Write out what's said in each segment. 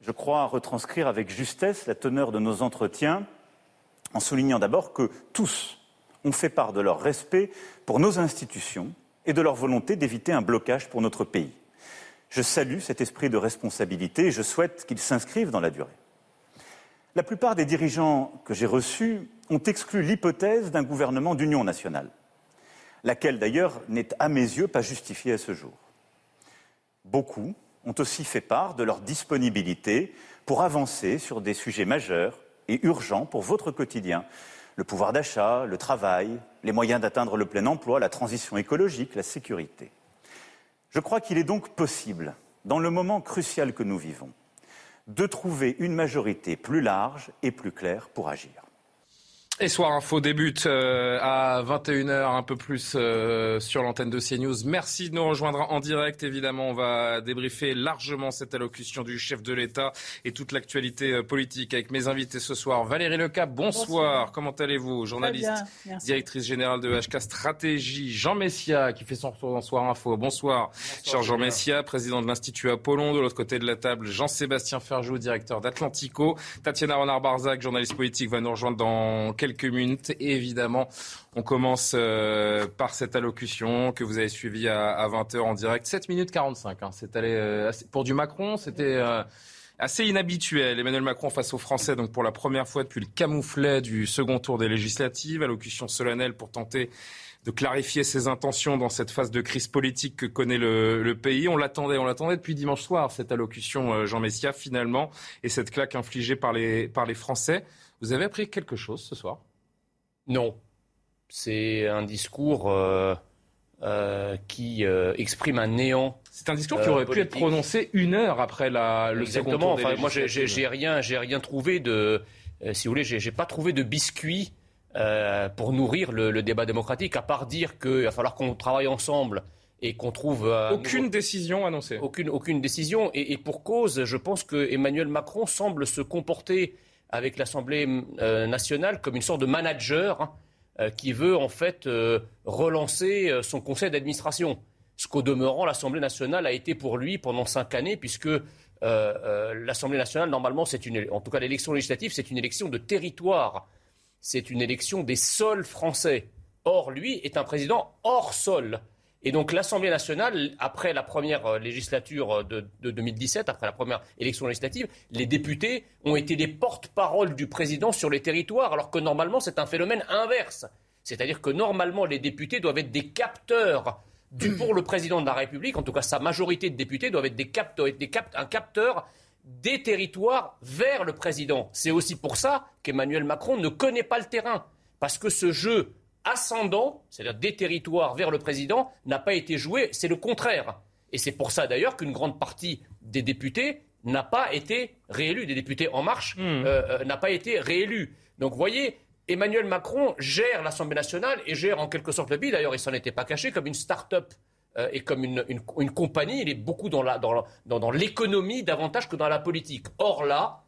Je crois retranscrire avec justesse la teneur de nos entretiens en soulignant d'abord que tous ont fait part de leur respect pour nos institutions et de leur volonté d'éviter un blocage pour notre pays. Je salue cet esprit de responsabilité et je souhaite qu'il s'inscrive dans la durée. La plupart des dirigeants que j'ai reçus ont exclu l'hypothèse d'un gouvernement d'union nationale, laquelle d'ailleurs n'est à mes yeux pas justifiée à ce jour. Beaucoup ont aussi fait part de leur disponibilité pour avancer sur des sujets majeurs et urgents pour votre quotidien, le pouvoir d'achat, le travail, les moyens d'atteindre le plein emploi, la transition écologique, la sécurité. Je crois qu'il est donc possible, dans le moment crucial que nous vivons, de trouver une majorité plus large et plus claire pour agir. Et Soir Info débute euh, à 21h, un peu plus euh, sur l'antenne de CNews. Merci de nous rejoindre en direct. Évidemment, on va débriefer largement cette allocution du chef de l'État et toute l'actualité euh, politique avec mes invités ce soir. Valérie Lecap, bonsoir. Comment allez-vous Journaliste, directrice générale de HK Stratégie. Jean Messia, qui fait son retour dans Soir Info. Bonsoir. Cher Jean Messia, président de l'Institut Apollon. De l'autre côté de la table, Jean-Sébastien Ferjou, directeur d'Atlantico. Tatiana Renard-Barzac, journaliste politique, va nous rejoindre dans quelques quelques minutes. Et évidemment, on commence euh, par cette allocution que vous avez suivie à, 20h en direct. 7 minutes 45. Hein. C'est allé, euh, pour du Macron, c'était euh, assez inhabituel. Emmanuel Macron face aux Français, donc pour la première fois depuis le camouflet du second tour des législatives, allocution solennelle pour tenter de clarifier ses intentions dans cette phase de crise politique que connaît le, pays. On l'attendait, on l'attendait depuis dimanche soir, cette allocution Jean Messia, finalement, et cette claque infligée par les, par les Français. Vous avez appris quelque chose ce soir? Non. C'est un discours euh, euh, qui euh, exprime un néant. C'est un discours qui aurait pu être prononcé une heure après la, le second tour enfin, Moi, j'ai rien, j'ai rien trouvé de, si vous voulez, j'ai pas trouvé de biscuit pour nourrir le, débat démocratique, à part dire qu'il va falloir qu'on travaille ensemble et qu'on trouve aucune décision annoncée. Aucune, aucune décision. Et, et, pour cause, je pense que Emmanuel Macron semble se comporter avec l'Assemblée euh, nationale comme une sorte de manager hein, euh, qui veut en fait euh, relancer son conseil d'administration. Ce qu'au demeurant, l'Assemblée nationale a été pour lui pendant cinq années, puisque l'Assemblée nationale, normalement, c'est une, en tout cas l'élection législative, c'est une élection de territoire. C'est une élection des sols français. Or, lui est un président hors sol. Et donc l'Assemblée nationale, après la première euh, législature euh, de, 2017, après la première élection législative, les députés ont été les porte-parole du président sur les territoires, alors que normalement c'est un phénomène inverse. C'est-à-dire que normalement les députés doivent être des capteurs du, pour le président de la République, en tout cas sa majorité de députés doivent être des capteurs, des un capteur des territoires vers le président. C'est aussi pour ça qu'Emmanuel Macron ne connaît pas le terrain. Parce que ce jeu ascendant, c'est-à-dire des territoires vers le président, n'a pas été joué. C'est le contraire. Et c'est pour ça d'ailleurs qu'une grande partie des députés n'a pas été réélu, des députés En Marche euh, euh, n'a pas été réélu. Donc vous voyez, Emmanuel Macron gère l'Assemblée nationale et gère en quelque sorte le pays. D'ailleurs, il s'en était pas caché comme une start-up euh, et comme une, compagnie. Il est beaucoup dans l'économie davantage que dans la politique. Or là,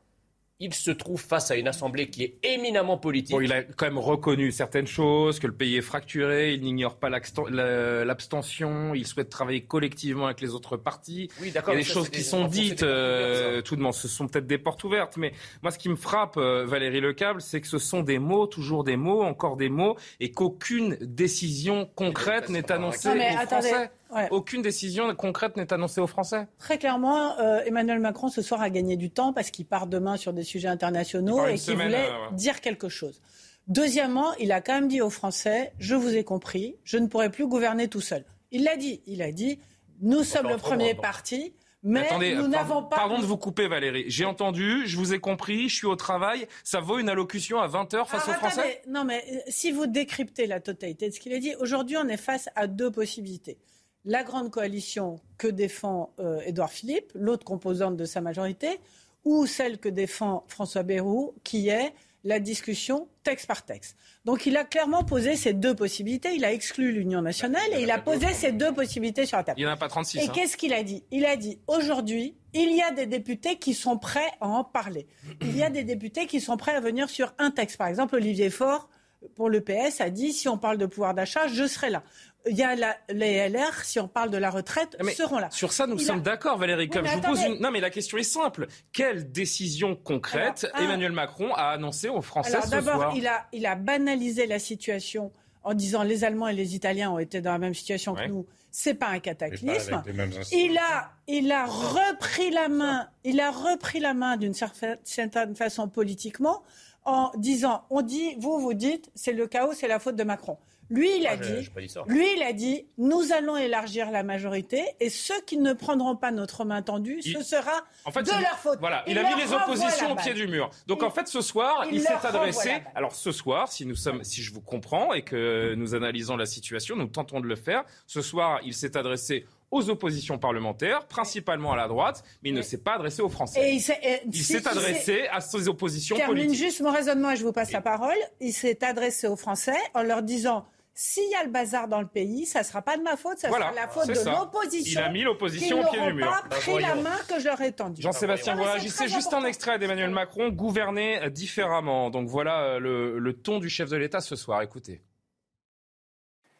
il se trouve face à une assemblée qui est éminemment politique. il a quand même reconnu certaines choses, que le pays est fracturé, il n'ignore pas l'abstention, il souhaite travailler collectivement avec les autres partis. Oui, il y a des choses qui sont dites, euh, tout de même, ce sont peut-être des portes ouvertes, mais moi ce qui me frappe, euh, Valérie Lecable, c'est que ce sont des mots, toujours des mots, encore des mots, et qu'aucune décision concrète n'est annoncée aux Français. Aucune décision concrète n'est annoncée aux Français. Très clairement, euh, Emmanuel Macron ce soir a gagné du temps parce qu'il part demain sur des sujets internationaux et qu'il voulait euh, dire quelque chose. Deuxièmement, il a quand même dit aux Français Je vous ai compris, je ne pourrai plus gouverner tout seul. Il l'a dit. Il a dit Nous sommes le premier parti. Mais nous n'avons pas. Pardon de vous couper, Valérie. J'ai entendu, je vous ai compris, je suis au travail. Ça vaut une allocution à 20h face aux Français Non, mais euh, si vous décryptez la totalité de ce qu'il a dit, aujourd'hui, on est face à deux possibilités la grande coalition que défend euh, Édouard Philippe, l'autre composante de sa majorité, ou celle que défend François Bayrou, qui est la discussion texte par texte. Donc il a clairement posé ces deux possibilités. Il a exclu l'Union nationale et il a posé ces deux possibilités sur la table. Il n'y en a pas 36. Et hein. qu'est-ce qu'il a dit? Il a dit aujourd'hui, il y a des députés qui sont prêts à en parler. Il y a des députés qui sont prêts à venir sur un texte. Par exemple, Olivier Faure pour le PS a dit si on parle de pouvoir d'achat, je serai là il y a les LR, si on parle de la retraite, seront là. Sur ça, nous sommes d'accord, Valérie. Comme je vous pose une... Non, mais la question est simple. Quelle décision concrète Emmanuel Macron a annoncé aux Français ce soir D'abord, il a, il a banalisé la situation en disant les Allemands et les Italiens ont été dans la même situation que nous. C'est pas un cataclysme. il a, il a repris la main. Il a repris la main d'une certaine façon politiquement en disant, on dit, vous vous dites, c'est le chaos, c'est la faute de Macron. Lui, il a dit, lui, il a dit, nous allons élargir la majorité et ceux qui ne prendront pas notre main tendue, ce sera de leur faute. Voilà, il, a mis les oppositions au pied du mur. Donc en fait, ce soir, il, s'est adressé. Alors ce soir, si nous sommes, si je vous comprends et que nous analysons la situation, nous tentons de le faire. Ce soir, il s'est adressé aux oppositions parlementaires, principalement à la droite, mais il ne s'est pas adressé aux Français. il s'est adressé à ses oppositions politiques. Termine juste mon raisonnement et je vous passe la parole. Il s'est adressé aux Français en leur disant s'il y a le bazar dans le pays, ça ne sera pas de ma faute, ça sera la faute de l'opposition. Il a mis l'opposition au pied du mur. pas pris la main que je leur ai tendue. Jean-Sébastien voilà, c'est juste un extrait d'Emmanuel Macron, gouverner différemment. Donc voilà euh, le, le ton du chef de l'État ce soir. Écoutez.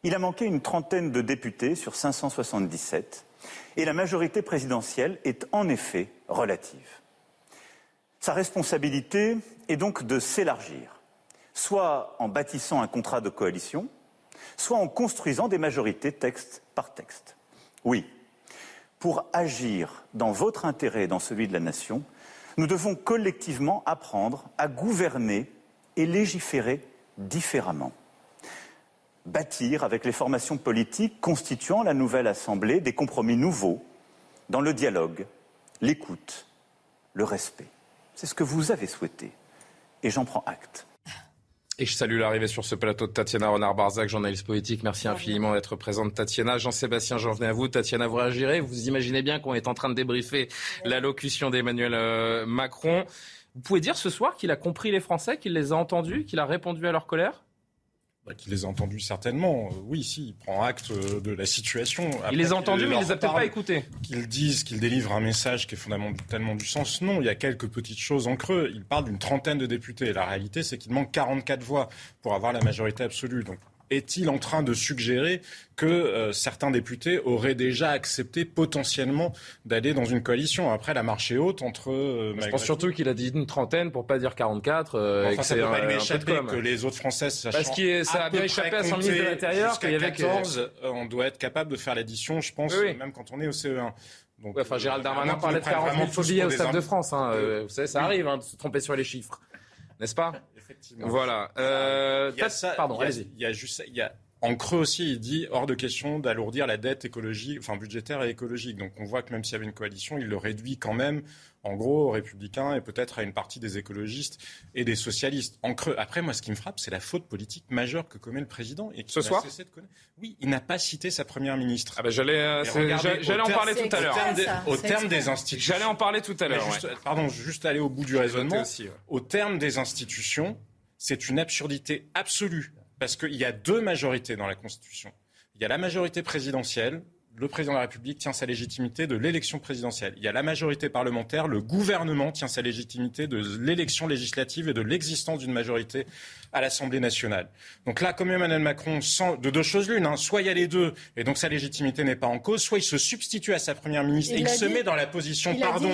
Il a manqué une trentaine de députés sur 577 et la majorité présidentielle est en effet relative. Sa responsabilité est donc de s'élargir, soit en bâtissant un contrat de coalition, soit en construisant des majorités texte par texte. Oui, pour agir dans votre intérêt et dans celui de la nation, nous devons collectivement apprendre à gouverner et légiférer différemment. Bâtir avec les formations politiques constituant la nouvelle Assemblée des compromis nouveaux dans le dialogue, l'écoute, le respect. C'est ce que vous avez souhaité et j'en prends acte. Et je salue l'arrivée sur ce plateau de Tatiana Renard-Barzac, journaliste politique. Merci infiniment d'être présente, Tatiana. Jean-Sébastien, j'en venais à vous. Tatiana, vous réagirez. Vous imaginez bien qu'on est en train de débriefer l'allocution d'Emmanuel euh, Macron. Vous pouvez dire ce soir qu'il a compris les Français, qu'il les a entendus, qu'il a répondu à leur colère? Bah, qu'il les a entendus certainement. Euh, oui, si, il prend acte euh, de la situation. il les a entendus, mais il les a peut-être pas écoutés. Qu'ils disent, qu'ils délivrent un message qui est fondamentalement du sens. Non, il y a quelques petites choses en creux. Il parle d'une trentaine de députés. La réalité, c'est qu'il manque 44 voix pour avoir la majorité absolue. Donc est-il en train de suggérer que euh, certains députés auraient déjà accepté potentiellement d'aller dans une coalition Après, la marche est haute entre. Euh, je pense surtout qu'il a dit une trentaine pour pas dire 44. Euh, enfin, ça peut pas lui échapper que les autres Français Parce que ça a bien échappé à son ministre de l'Intérieur qu'il y avait 14. on doit être capable de faire l'addition, je pense, même quand on est au CE1. Donc, enfin, Gérald Darmanin parlait de 40 000 phobies au Stade de France. Hein, vous savez, ça arrive hein, de se tromper sur les chiffres, n'est-ce pas? Voilà. Euh, pardon, allez-y. Il y a juste, il y a en creux aussi, il dit hors de question d'alourdir la dette écologique, enfin budgétaire et écologique. Donc on voit que même s'il y avait une coalition, il le réduit quand même, en gros, aux républicains et peut-être à une partie des écologistes et des socialistes. En creux. Après, moi, ce qui me frappe, c'est la faute politique majeure que commet le président et ce soir. Oui, il n'a pas cité sa première ministre. Ah ben j'allais, euh, j'allais en parler tout à l'heure. Au terme des institutions. J'allais en parler tout à l'heure. Pardon, juste aller au bout du raisonnement. Au terme des institutions, c'est une absurdité absolue parce qu'il y a deux majorités dans la Constitution. Il y a la majorité présidentielle, le président de la République tient sa légitimité de l'élection présidentielle. Il y a la majorité parlementaire, le gouvernement tient sa légitimité de l'élection législative et de l'existence d'une majorité à l'Assemblée nationale. Donc là, comme Emmanuel Macron, de deux choses l'une, hein, soit il y a les deux, et donc sa légitimité n'est pas en cause, soit il se substitue à sa première ministre et il se met dans la position, pardon,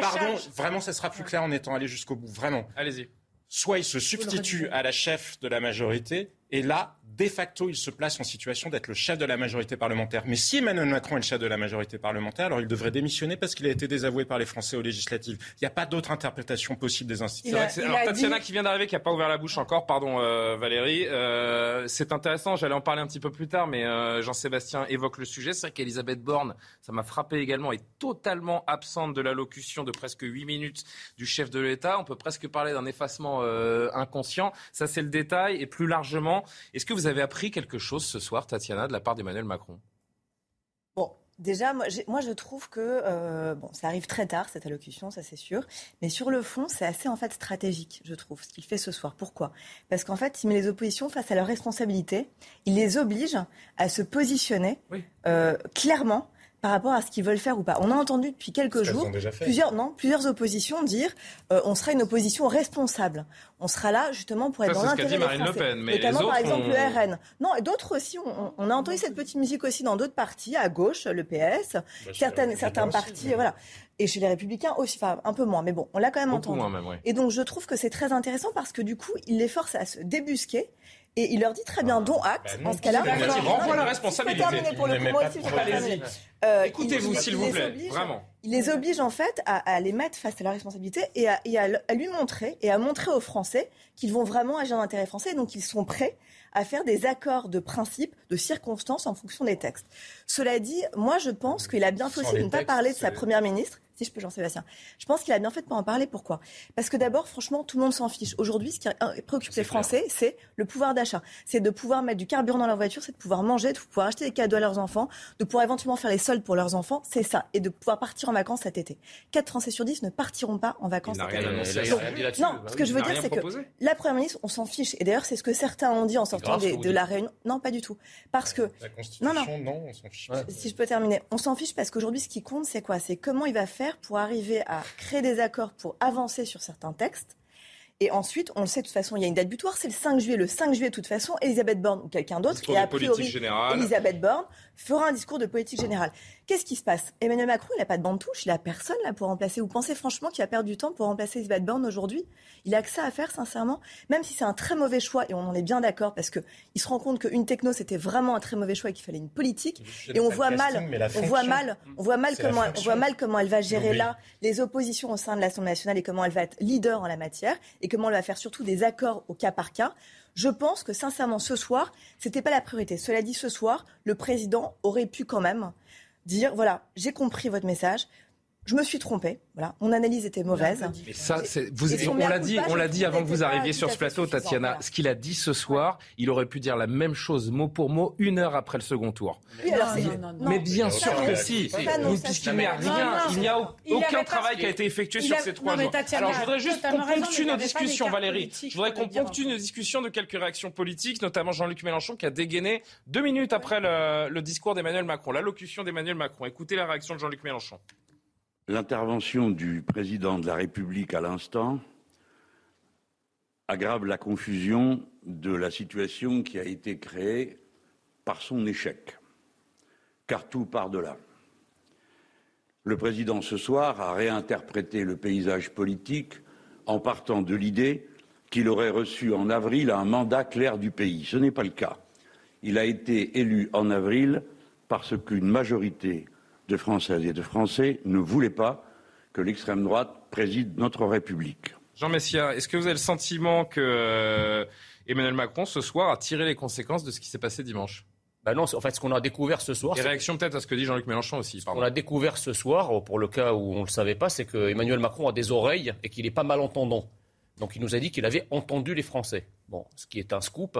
pardon, vraiment, ça sera plus clair en étant allé jusqu'au bout, vraiment. Allez-y soit il se substitue à la chef de la majorité, et là, de facto, il se place en situation d'être le chef de la majorité parlementaire. Mais si Emmanuel Macron est le chef de la majorité parlementaire, alors il devrait démissionner parce qu'il a été désavoué par les Français aux législatives. Il n'y a pas d'autre interprétation possible des institutions. alors, Tatiana qui vient d'arriver, qui n'a pas ouvert la bouche encore, pardon euh, Valérie, euh, c'est intéressant, j'allais en parler un petit peu plus tard, mais euh, Jean-Sébastien évoque le sujet. C'est vrai qu'Elisabeth Borne, ça m'a frappé également, est totalement absente de l'allocution de presque 8 minutes du chef de l'État. On peut presque parler d'un effacement inconscient. Ça, c'est le détail. Et plus largement, est-ce que vous avez appris quelque chose ce soir, Tatiana, de la part d'Emmanuel Macron? Déjà, moi, moi, je trouve que euh, bon, ça arrive très tard cette allocution, ça c'est sûr. Mais sur le fond, c'est assez en fait stratégique, je trouve, ce qu'il fait ce soir. Pourquoi? Parce qu'en fait, il met les oppositions face à leurs responsabilités. Il les oblige à se positionner euh, clairement par rapport à ce qu'ils veulent faire ou pas. On a entendu depuis quelques jours plusieurs, non, plusieurs oppositions dire euh, on sera une opposition responsable. On sera là justement pour être dans l'intérêt des Marine Le Pen, mais notamment par exemple le RN. Non, et d'autres aussi. On, a entendu cette petite musique aussi dans d'autres partis à gauche, le PS, bah, certaines, certains partis, voilà. Et chez les Républicains aussi, enfin un peu moins, mais bon, on l'a quand même entendu. Et donc je trouve que c'est très intéressant parce que du coup, il les force à se débusquer et il leur dit très bien, ah, dont acte, bah en ce cas-là. Il renvoie la responsabilité. pour le moi aussi, euh, Écoutez-vous, s'il vous plaît, vraiment. Il les oblige en fait à, les mettre face à la responsabilité et, à, et à, lui montrer et à montrer aux Français qu'ils vont vraiment agir dans l'intérêt français, donc ils sont prêts à faire des accords de principe, de circonstances en fonction des textes. Cela dit, moi je pense qu'il a bien fait aussi de ne pas parler de sa première ministre si je peux, Jean-Sébastien. Je pense qu'il a bien fait de pas en parler. Pourquoi? Parce que d'abord, franchement, tout le monde s'en fiche. Aujourd'hui, ce qui préoccupe les Français, c'est le pouvoir d'achat. C'est de pouvoir mettre du carburant dans leur voiture, c'est de pouvoir manger, de pouvoir acheter des cadeaux à leurs enfants, de pouvoir éventuellement faire les soldes pour leurs enfants. C'est ça. Et de pouvoir partir en vacances cet été. 4 Français sur 10 ne partiront pas en vacances cet été. non, ce que je veux dire, c'est que la Première ministre, on s'en fiche. Et d'ailleurs, c'est ce que certains ont dit en sortant de la réunion. Non, pas du tout. Parce que. La Constitution, non, non. on s'en fiche. Si je peux terminer. On s'en fiche parce qu'aujourd'hui, ce qui compte, c'est quoi? C'est comment il va faire pour arriver à créer des accords pour avancer sur certains textes et ensuite, on le sait, de toute façon, il y a une date butoir, c'est le 5 juillet. Le 5 juillet, de toute façon, Elisabeth Borne ou quelqu'un d'autre, et a priori, Elisabeth Borne fera un discours de politique générale. Qu'est-ce qui se passe? Emmanuel Macron, il n'a pas de bande touche, il n'a personne là pour remplacer. Vous pensez franchement qu'il va perdre du temps pour remplacer Elisabeth Borne aujourd'hui? Il a que ça à faire, sincèrement, même si c'est un très mauvais choix, et on en est bien d'accord, parce qu'il se rend compte qu'une techno, c'était vraiment un très mauvais choix et qu'il fallait une politique. Et on voit, mal, on voit mal, on voit mal, comment, on voit mal comment elle va gérer là les oppositions au sein de l'Assemblée nationale et comment elle va être leader en la matière et comment elle va faire surtout des accords au cas par cas. Je pense que sincèrement, ce soir, ce n'était pas la priorité. Cela dit, ce soir, le président aurait pu quand même dire, voilà, j'ai compris votre message, je me suis trompé. Voilà, mon analyse était mauvaise. ça, vous, on l'a dit, on l'a dit avant que vous arriviez sur ce plateau, Tatiana. Ce qu'il a dit ce soir, il aurait pu dire la même chose mot pour mot une heure après le second tour. mais bien sûr que si, puisqu'il n'y a rien, il n'y a aucun travail qui a été effectué sur ces trois jours. Alors je voudrais juste qu'on ponctue nos discussions, Valérie. Je voudrais qu'on ponctue nos discussions de quelques réactions politiques, notamment Jean-Luc Mélenchon qui a dégainé deux minutes après le discours d'Emmanuel Macron, l'allocution d'Emmanuel Macron. Écoutez la réaction de Jean-Luc Mélenchon. L'intervention du président de la République à l'instant aggrave la confusion de la situation qui a été créée par son échec. Car tout part de là. Le président ce soir a réinterprété le paysage politique en partant de l'idée qu'il aurait reçu en avril un mandat clair du pays. Ce n'est pas le cas. Il a été élu en avril parce qu'une majorité de Françaises et de Français ne voulaient pas que l'extrême droite préside notre République. Jean Messia, est-ce que vous avez le sentiment que euh, Emmanuel Macron, ce soir, a tiré les conséquences de ce qui s'est passé dimanche? Bah non, en fait, ce qu'on a découvert ce soir. Et réaction peut-être à ce que dit Jean-Luc Mélenchon aussi. Ce qu'on a découvert ce soir, pour le cas où on ne le savait pas, c'est que Emmanuel Macron a des oreilles et qu'il n'est pas malentendant. Donc il nous a dit qu'il avait entendu les Français. Bon, ce qui est un scoop.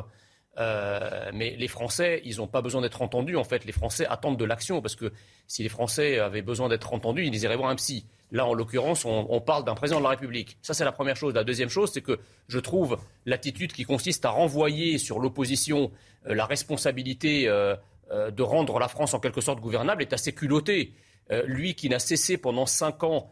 Euh, mais les Français, ils n'ont pas besoin d'être entendus. En fait, les Français attendent de l'action parce que si les Français avaient besoin d'être entendus, ils iraient voir un psy. Là, en l'occurrence, on, parle d'un président de la République. Ça, c'est la première chose. La deuxième chose, c'est que je trouve l'attitude qui consiste à renvoyer sur l'opposition euh, la responsabilité euh, de rendre la France en quelque sorte gouvernable est assez culottée. lui qui n'a cessé pendant cinq ans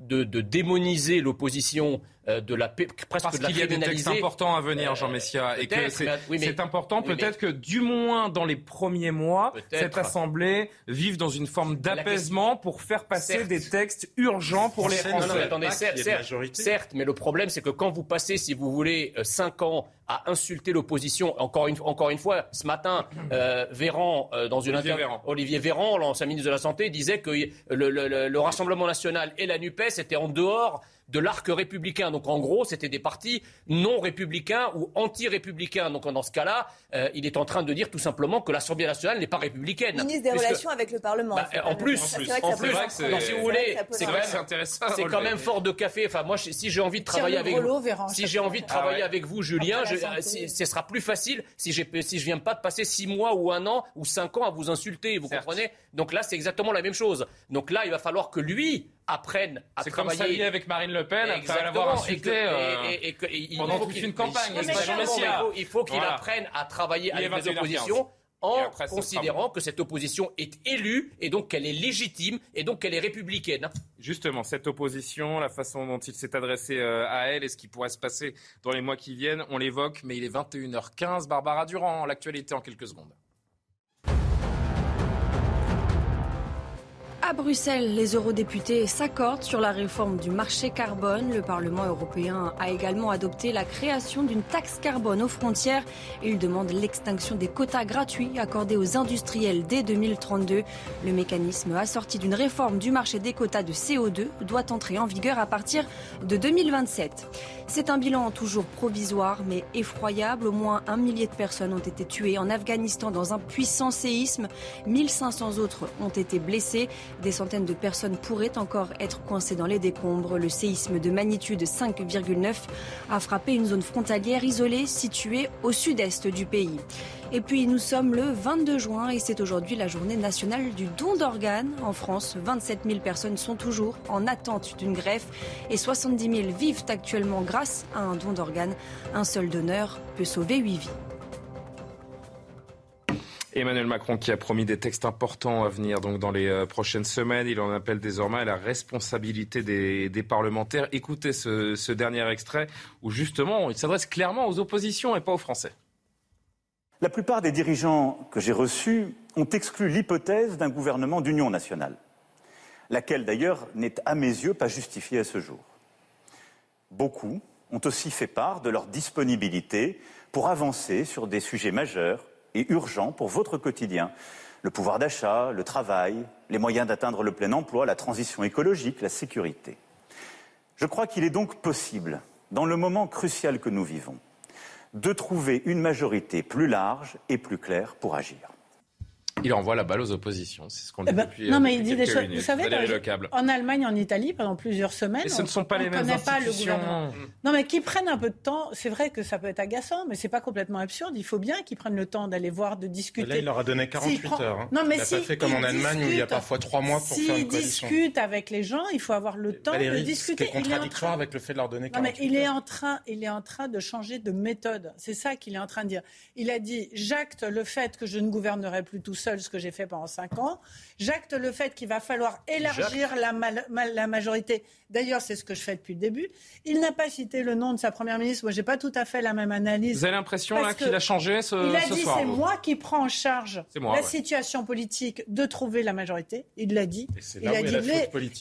de, démoniser l'opposition de la presque Parce qu'il y a des textes importants à venir, Jean Messia, et que c'est important. peut-être que du moins dans les premiers mois, cette Assemblée vive dans une forme d'apaisement pour faire passer des textes urgents pour les Français. Non, attendez, certes, mais le problème c'est que quand vous passez, si vous voulez, euh, cinq ans à insulter l'opposition, encore une, encore une fois, ce matin, euh, Véran, dans une Olivier Véran, Olivier Véran l'ancien ministre de la Santé, disait que le, le Rassemblement national et la NUPES étaient en dehors de l'arc républicain. Donc en gros, c'était des partis non républicains ou anti-républicains. Donc dans ce cas-là, euh, il est en train de dire tout simplement que l'Assemblée nationale n'est pas républicaine. Ministre des Relations avec le Parlement. Bah, en, plus, en plus, si vous voulez, c'est quand, même, quand même fort de café. Enfin, moi, si j'ai envie de travailler avec vous, si j'ai envie de travailler avec vous, Julien, ce sera plus facile si, si je viens pas de passer six mois ou un an ou cinq ans à vous insulter. Vous comprenez? Donc là, c'est exactement la même chose. Donc là, il va falloir que lui apprennent à travailler. C'est comme avec Marine Le Pen après l'avoir insulté et, pendant toute une campagne. Il faut, qu'il apprenne à travailler avec les oppositions en considérant que cette opposition est élue et donc qu'elle est légitime et donc qu'elle est républicaine. Justement, cette opposition, la façon dont il s'est adressé euh, à elle et ce qui pourrait se passer dans les mois qui viennent, on l'évoque, mais il est 21h15. Barbara Durand, l'actualité en quelques secondes. À Bruxelles, les eurodéputés s'accordent sur la réforme du marché carbone. Le Parlement européen a également adopté la création d'une taxe carbone aux frontières. Il demande l'extinction des quotas gratuits accordés aux industriels dès 2032. Le mécanisme assorti d'une réforme du marché des quotas de CO2 doit entrer en vigueur à partir de 2027. C'est un bilan toujours provisoire mais effroyable. Au moins un millier de personnes ont été tuées en Afghanistan dans un puissant séisme. 1500 autres ont été blessées. Des centaines de personnes pourraient encore être coincées dans les décombres. Le séisme de magnitude 5,9 a frappé une zone frontalière isolée située au sud-est du pays. Et puis nous sommes le 22 juin et c'est aujourd'hui la journée nationale du don d'organes. En France, 27 000 personnes sont toujours en attente d'une greffe et 70 000 vivent actuellement grâce à un don d'organes. Un seul donneur peut sauver 8 vies. Emmanuel Macron qui a promis des textes importants à venir donc dans les euh, prochaines semaines. Il en appelle désormais à la responsabilité des, parlementaires. Écoutez ce, ce dernier extrait où justement il s'adresse clairement aux oppositions et pas aux Français. La plupart des dirigeants que j'ai reçus ont exclu l'hypothèse d'un gouvernement d'union nationale, laquelle d'ailleurs n'est à mes yeux pas justifiée à ce jour. Beaucoup ont aussi fait part de leur disponibilité pour avancer sur des sujets majeurs et urgents pour votre quotidien le pouvoir d'achat, le travail, les moyens d'atteindre le plein emploi, la transition écologique, la sécurité. Je crois qu'il est donc possible, dans le moment crucial que nous vivons, de trouver une majorité plus large et plus claire pour agir. Il envoie la balle aux oppositions. C'est ce qu'on dit eh ben, depuis. Non, euh, mais il dit des choses. Vous savez, en Allemagne, en Italie, pendant plusieurs semaines, mais ce ne sont pas les mêmes institutions. non, mais qui prennent un peu de temps. C'est vrai que ça peut être agaçant, mais c'est pas complètement absurde. Il faut bien qu'ils prennent le temps d'aller voir, de discuter. là, il leur a donné 48 heures. Hein. Non, mais il n'a pas fait comme en Allemagne où il y a parfois trois mois pour faire une coalition. S'ils discutent avec les gens, il faut avoir le temps de discuter. C'est contradictoire avec le fait de leur donner 48 non, mais il est en train, il est en train de changer de méthode. C'est ça qu'il est en train de dire. Il a dit j'acte le fait que je ne gouvernerai plus tout seul, ce que j'ai fait pendant cinq ans. J'acte le fait qu'il va falloir élargir la, la, majorité. D'ailleurs, c'est ce que je fais depuis le début. Il n'a pas cité le nom de sa première ministre. Moi, j'ai pas tout à fait la même analyse. Vous avez l'impression qu'il a changé ce, il a dit, C'est moi qui prends en charge la situation politique de trouver la majorité. Il l'a dit. Il a dit.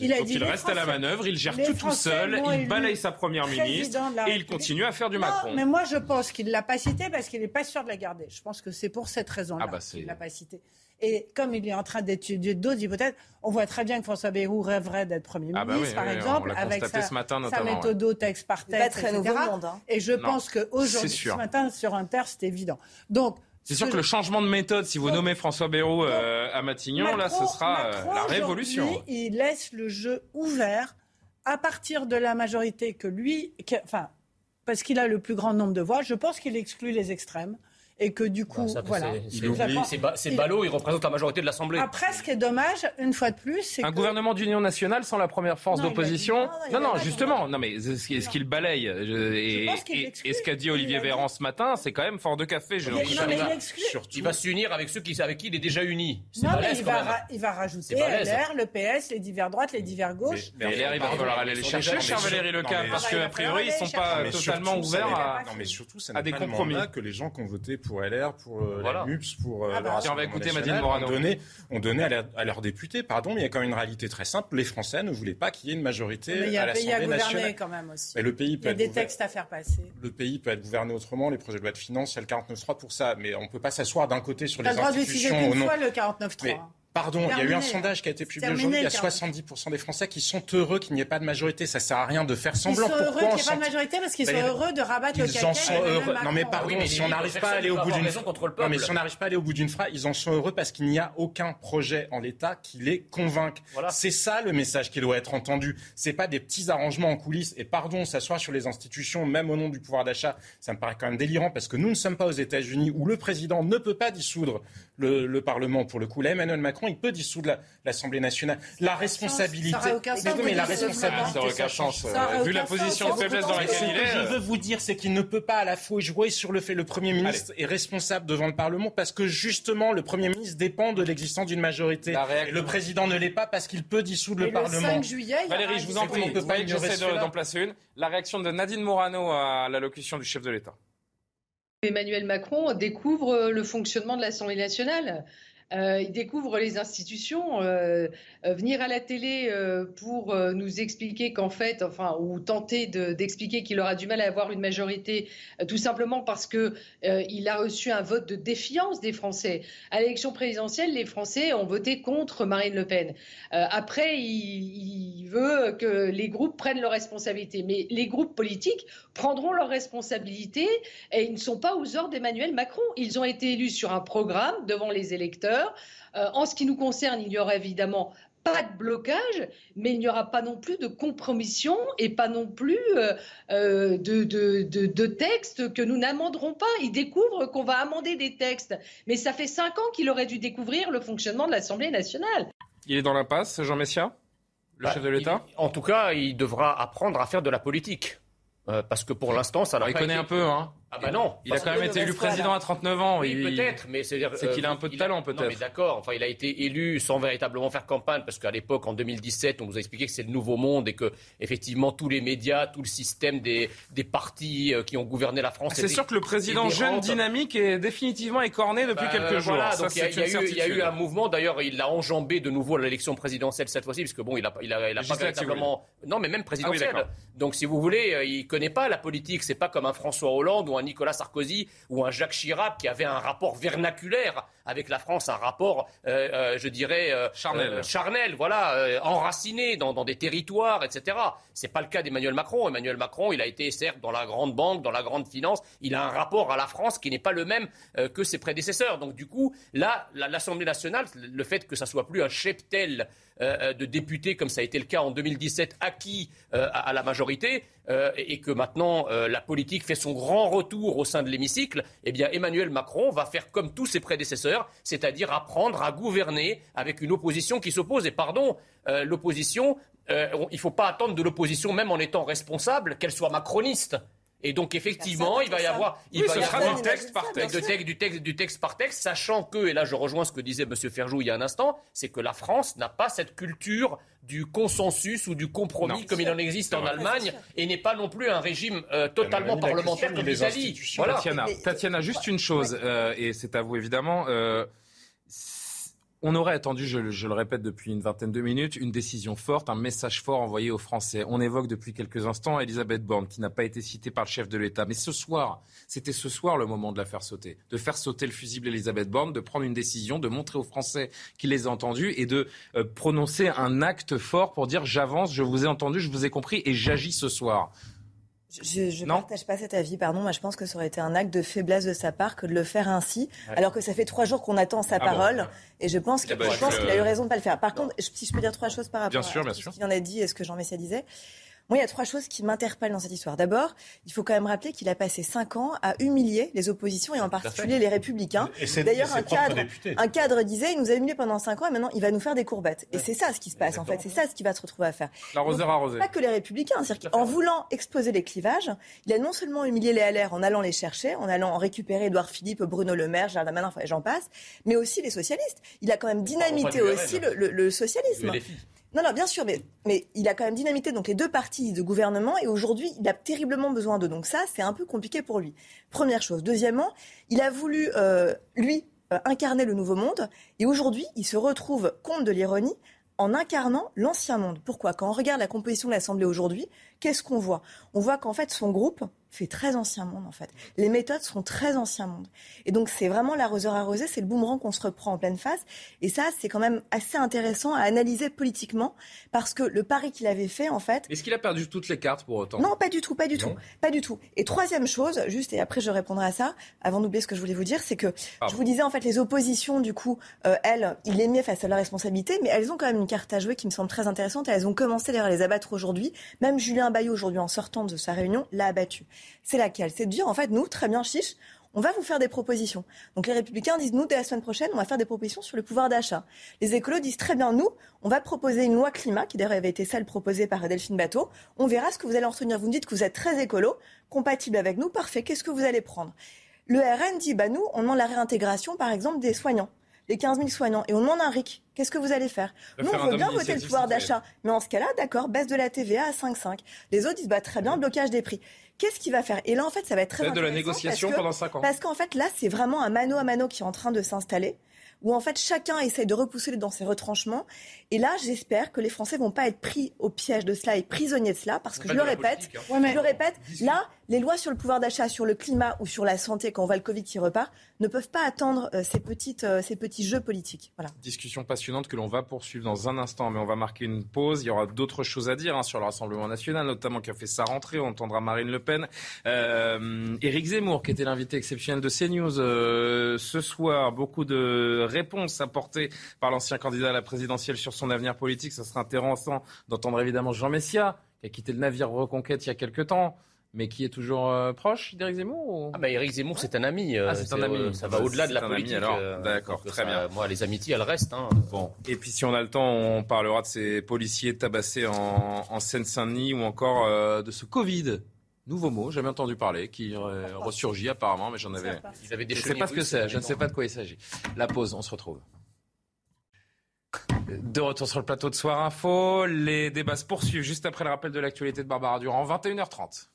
il a dit. il reste à la manœuvre. Il gère tout tout seul. Il balaye sa première ministre et il continue à faire du Macron. Mais moi, je pense qu'il l'a pas cité parce qu'il n'est pas sûr de la garder. Je pense que c'est pour cette raison-là ah bah qu'il l'a pas cité. Et comme il est en train d'étudier d'autres hypothèses, on voit très bien que François Bayrou rêverait d'être Premier ah bah ministre, par exemple, avec sa, ce matin, sa méthode ouais. texte par texte, très etc. Monde, hein. Et je pense qu'aujourd'hui, ce matin, sur Inter, c'est évident. Donc, c'est sûr que le changement de méthode, si vous nommez François Bayrou euh, à Matignon, là, ce sera euh, la révolution. Il laisse le jeu ouvert à partir de la majorité que lui, enfin, parce qu'il a le plus grand nombre de voix, je pense qu'il exclut les extrêmes et que du coup, bah, voilà. C'est ballot, il représente la majorité de l'Assemblée. Après, ce qui est dommage, une fois de plus, c'est un gouvernement d'union nationale sans la première force d'opposition. Non, non, justement, non, mais ce qu'il balaye et, ce qu'a dit Olivier Véran ce matin, c'est quand même fort de café. Je il va s'unir avec ceux qui, avec qui il est déjà uni. Non, mais il va, il va rajouter LR, le PS, les divers droites, les divers gauches. Mais, LR, il va falloir aller les chercher, cher Valérie Lecam, parce qu'a priori, ils ne sont pas totalement ouverts à des compromis. que les gens qui ont voté pour pour LR, pour euh, la MUPS, pour euh, ah bah, on va écouter Madine Morano. On donnait, à, leurs députés, pardon, mais il y a quand même une réalité très simple. Les Français ne voulaient pas qu'il y ait une majorité à l'Assemblée nationale. quand même aussi. Mais le pays peut il y a des textes à faire passer. Le pays peut être gouverné autrement. Les projets de loi de finances, il y a le 49.3 pour ça. Mais on ne peut pas s'asseoir d'un côté sur les institutions. Le droit d'utiliser qu'une fois le 49.3. Pardon, il y a eu un sondage qui a été publié aujourd'hui. Il y a 70% des Français qui sont heureux qu'il n'y ait pas de majorité. Ça sert à rien de faire semblant. Ils sont heureux qu'il n'y ait pas de majorité parce qu'ils sont heureux de rabattre le Ils en sont heureux. Non mais pardon, si on n'arrive pas à aller au bout d'une non mais si on n'arrive pas à aller au bout d'une phrase, ils en sont heureux parce qu'il n'y a aucun projet en l'État qui les convainque. C'est ça le message qui doit être entendu. C'est pas des petits arrangements en coulisses. Et pardon, s'asseoir sur les institutions, même au nom du pouvoir d'achat, ça me paraît quand même délirant parce que nous ne sommes pas aux États-Unis où le président ne peut pas dissoudre le, Parlement pour le coup. Là, Emmanuel Macron, il peut dissoudre l'Assemblée nationale. La responsabilité. Ça aucun sens. Mais, la responsabilité. Ça aucun sens. Vu la position de faiblesse dans laquelle il est. Ce que je veux vous dire, c'est qu'il ne peut pas à la fois jouer sur le fait le Premier ministre est responsable devant le Parlement parce que justement le Premier ministre dépend de l'existence d'une majorité. Et le président ne l'est pas parce qu'il peut dissoudre le, Parlement. 5 juillet, Valérie, je vous en prie, j'essaie d'en placer une. La réaction de Nadine Morano à l'allocution du chef de l'État. Emmanuel Macron découvre le fonctionnement de l'Assemblée nationale. Euh, il découvre les institutions. Euh, euh, venir à la télé pour nous expliquer qu'en fait, enfin, ou tenter d'expliquer qu'il aura du mal à avoir une majorité, tout simplement parce que il a reçu un vote de défiance des Français. À l'élection présidentielle, les Français ont voté contre Marine Le Pen. après, il, il, veut que les groupes prennent leurs responsabilités, mais les groupes politiques prendront leurs responsabilités et ils ne sont pas aux ordres d'Emmanuel Macron. Ils ont été élus sur un programme devant les électeurs euh, en ce qui nous concerne, il n'y aura évidemment pas de blocage, mais il n'y aura pas non plus de compromission et pas non plus euh, euh, de, de, textes que nous n'amenderons pas. Il découvre qu'on va amender des textes, mais ça fait cinq ans qu'il aurait dû découvrir le fonctionnement de l'Assemblée nationale. Il est dans l'impasse, Jean Messia, le bah, chef de l'État En tout cas, il devra apprendre à faire de la politique. parce que pour l'instant, ça n'a pas Il connaît un peu, hein ah bah non. Il a quand même été élu président à 39 ans. Oui, peut-être, mais c'est qu'il a un peu de talent peut-être. Non, mais d'accord. Enfin, il a été élu sans véritablement faire campagne parce qu'à l'époque, en 2017, on nous a expliqué que c'est le nouveau monde et que effectivement tous les médias, tout le système des, des partis euh, qui ont gouverné la France. C'est sûr que le président jeune dynamique est définitivement écorné depuis bah, quelques jours. Voilà, donc il y, a eu un mouvement. D'ailleurs, il l'a enjambé de nouveau à l'élection présidentielle cette fois-ci parce que bon, il a, il a, il a pas véritablement. Non, mais même présidentielle. Ah donc, si vous voulez, euh, il connaît pas la politique. C'est pas comme un François Hollande ou un Nicolas Sarkozy ou un Jacques Chirac qui avait un rapport vernaculaire avec la France, un rapport, euh, euh, je dirais, charnel. charnel, voilà, enraciné dans, des territoires, etc. C'est pas le cas d'Emmanuel Macron. Emmanuel Macron, il a été certes dans la grande banque, dans la grande finance, il a un rapport à la France qui n'est pas le même que ses prédécesseurs. Donc du coup, là, l'Assemblée nationale, le fait que ça soit plus un cheptel euh, euh, de députés, comme ça a été le cas en 2017, acquis euh, à, la majorité, et que maintenant la politique fait son grand retour au sein de l'hémicycle, eh bien Emmanuel Macron va faire comme tous ses prédécesseurs, c'est-à-dire apprendre à gouverner avec une opposition qui s'oppose. Et pardon, l'opposition, il ne faut pas attendre de l'opposition, même en étant responsable, qu'elle soit macroniste. Et donc effectivement, il va y avoir, il va y avoir du texte par texte. du texte, du texte par texte, sachant que, et là je rejoins ce que disait M. Ferjou il y a un instant, c'est que la France n'a pas cette culture du consensus ou du compromis comme il en existe en Allemagne et n'est pas non plus un régime euh, totalement parlementaire comme l'Italie. Voilà. Tatiana, Tatiana, juste une chose, euh, et c'est à vous évidemment. Euh, on aurait attendu, je, le répète depuis une vingtaine de minutes, une décision forte, un message fort envoyé aux Français. On évoque depuis quelques instants Elisabeth Borne, qui n'a pas été citée par le chef de l'État. Mais ce soir, c'était ce soir le moment de la faire sauter. De faire sauter le fusible Elisabeth Borne, de prendre une décision, de montrer aux Français qu'il les a entendus et de euh, prononcer un acte fort pour dire j'avance, je vous ai entendu, je vous ai compris et j'agis ce soir. Je ne partage pas cet avis, pardon. Moi, je pense que ça aurait été un acte de faiblesse de sa part que de le faire ainsi, alors que ça fait trois jours qu'on attend sa ah parole. et je pense qu'il a eu raison de ne pas le faire. Par contre, si je peux dire trois choses par rapport à ce qu'il en a dit et ce que Jean Messia disait. Moi, il y a trois choses qui m'interpellent dans cette histoire. D'abord, il faut quand même rappeler qu'il a passé cinq ans à humilier les oppositions et en particulier les républicains. D'ailleurs, un cadre, un cadre disait, il nous a humiliés pendant cinq ans et maintenant il va nous faire des courbettes. Et c'est ça ce qui se passe en fait, c'est ça ce qu'il va se retrouver à faire. L'arroseur arrosé. Pas que les républicains, c'est-à-dire qu'en voulant exploser les clivages, il a non seulement humilié les LR en allant les chercher, en allant en récupérer Édouard Philippe, Bruno Le Maire, Gérald Darmanin, enfin j'en passe, mais aussi les socialistes. Il a quand même dynamité aussi le, le socialisme. Non, non, bien sûr, mais, mais il a quand même dynamité donc les deux parties de gouvernement et aujourd'hui, il a terriblement besoin d'eux. Donc ça, c'est un peu compliqué pour lui. Première chose. Deuxièmement, il a voulu, euh, lui, euh, incarner le nouveau monde et aujourd'hui, il se retrouve, compte de l'ironie, en incarnant l'ancien monde. Pourquoi? Quand on regarde la composition de l'Assemblée aujourd'hui, qu'est-ce qu'on voit? On voit qu'en fait, son groupe fait très ancien monde en fait. Les méthodes sont très ancien monde. Et donc c'est vraiment l'arroseur arrosé, c'est le boomerang qu'on se reprend en pleine face. Et ça, c'est quand même assez intéressant à analyser politiquement parce que le pari qu'il avait fait en fait. Est-ce qu'il a perdu toutes les cartes pour autant? Non, pas du tout, pas du tout, pas du tout. Et troisième chose, juste et après je répondrai à ça, avant d'oublier ce que je voulais vous dire, c'est que je vous disais en fait les oppositions du coup, euh, elles, il les met face à la responsabilité, mais elles ont quand même une carte à jouer qui me semble très intéressante. Et elles ont commencé d'ailleurs à les abattre aujourd'hui. Même Julien Bayou aujourd'hui en sortant de sa réunion l'a abattu c'est laquelle? C'est de dire, en fait, nous, très bien, chiche, on va vous faire des propositions. Donc les républicains disent, nous, dès la semaine prochaine, on va faire des propositions sur le pouvoir d'achat. Les écolos disent, très bien, nous, on va proposer une loi climat, qui d'ailleurs avait été celle proposée par Delphine Bateau. On verra ce que vous allez en retenir. Vous nous dites que vous êtes très écolo, compatible avec nous, parfait. Qu'est-ce que vous allez prendre? Le RN dit, bah nous, on demande la réintégration, par exemple, des soignants les 15 000 soignants et on demande un RIC, qu'est-ce que vous allez faire Nous, on veut bien voter le pouvoir d'achat, mais en ce cas-là, d'accord, baisse de la TVA à 5,5. Les autres disent, bah, très bien, blocage des prix. Qu'est-ce qu'il va faire? Et là, en fait, ça va être très intéressant. de la négociation pendant 5 ans. Parce qu'en fait, là, c'est vraiment un mano à mano qui est en train de s'installer où en fait chacun essaye de repousser dans ses retranchements. Et là, j'espère que les Français vont pas être pris au piège de cela et prisonniers de cela, parce que je le répète, hein. je le répète, là, les lois sur le pouvoir d'achat, sur le climat ou sur la santé, quand on voit le Covid qui repart, ne peuvent pas attendre euh, euh, ces petits jeux politiques. Discussion passionnante que l'on va poursuivre dans un instant, mais on va marquer une pause. Il y aura d'autres choses à dire hein, sur le Rassemblement national, notamment qui a fait sa rentrée. On entendra Marine Le Pen. Euh, Éric Zemmour, qui était l'invité exceptionnel de CNews euh, ce soir. Beaucoup de réponses apportées par l'ancien candidat à la présidentielle sur son avenir politique. Ça sera intéressant d'entendre évidemment Jean Messia, qui a quitté le navire Reconquête il y a quelque temps mais qui est toujours euh, proche d'Éric Zemmour Ah bah Éric Zemmour c'est un ami. Euh, ah, c'est un ami. Euh, ça va au-delà de la politique. alors. D'accord, très bien. Moi les amitiés elles restent. Hein. Bon. Et puis si on a le temps, on parlera de ces policiers tabassés en, en Seine-Saint-Denis ou encore de ce Covid. Nouveau mot, jamais entendu parler, qui ressurgit apparemment, mais j'en avais. Ils avaient des je ne sais pas ce que c'est. Je ne sais pas de quoi il s'agit. La pause, on se retrouve. De retour sur le plateau de Soir Info, les débats se poursuivent juste après le rappel de l'actualité de Barbara Durand, 21h30.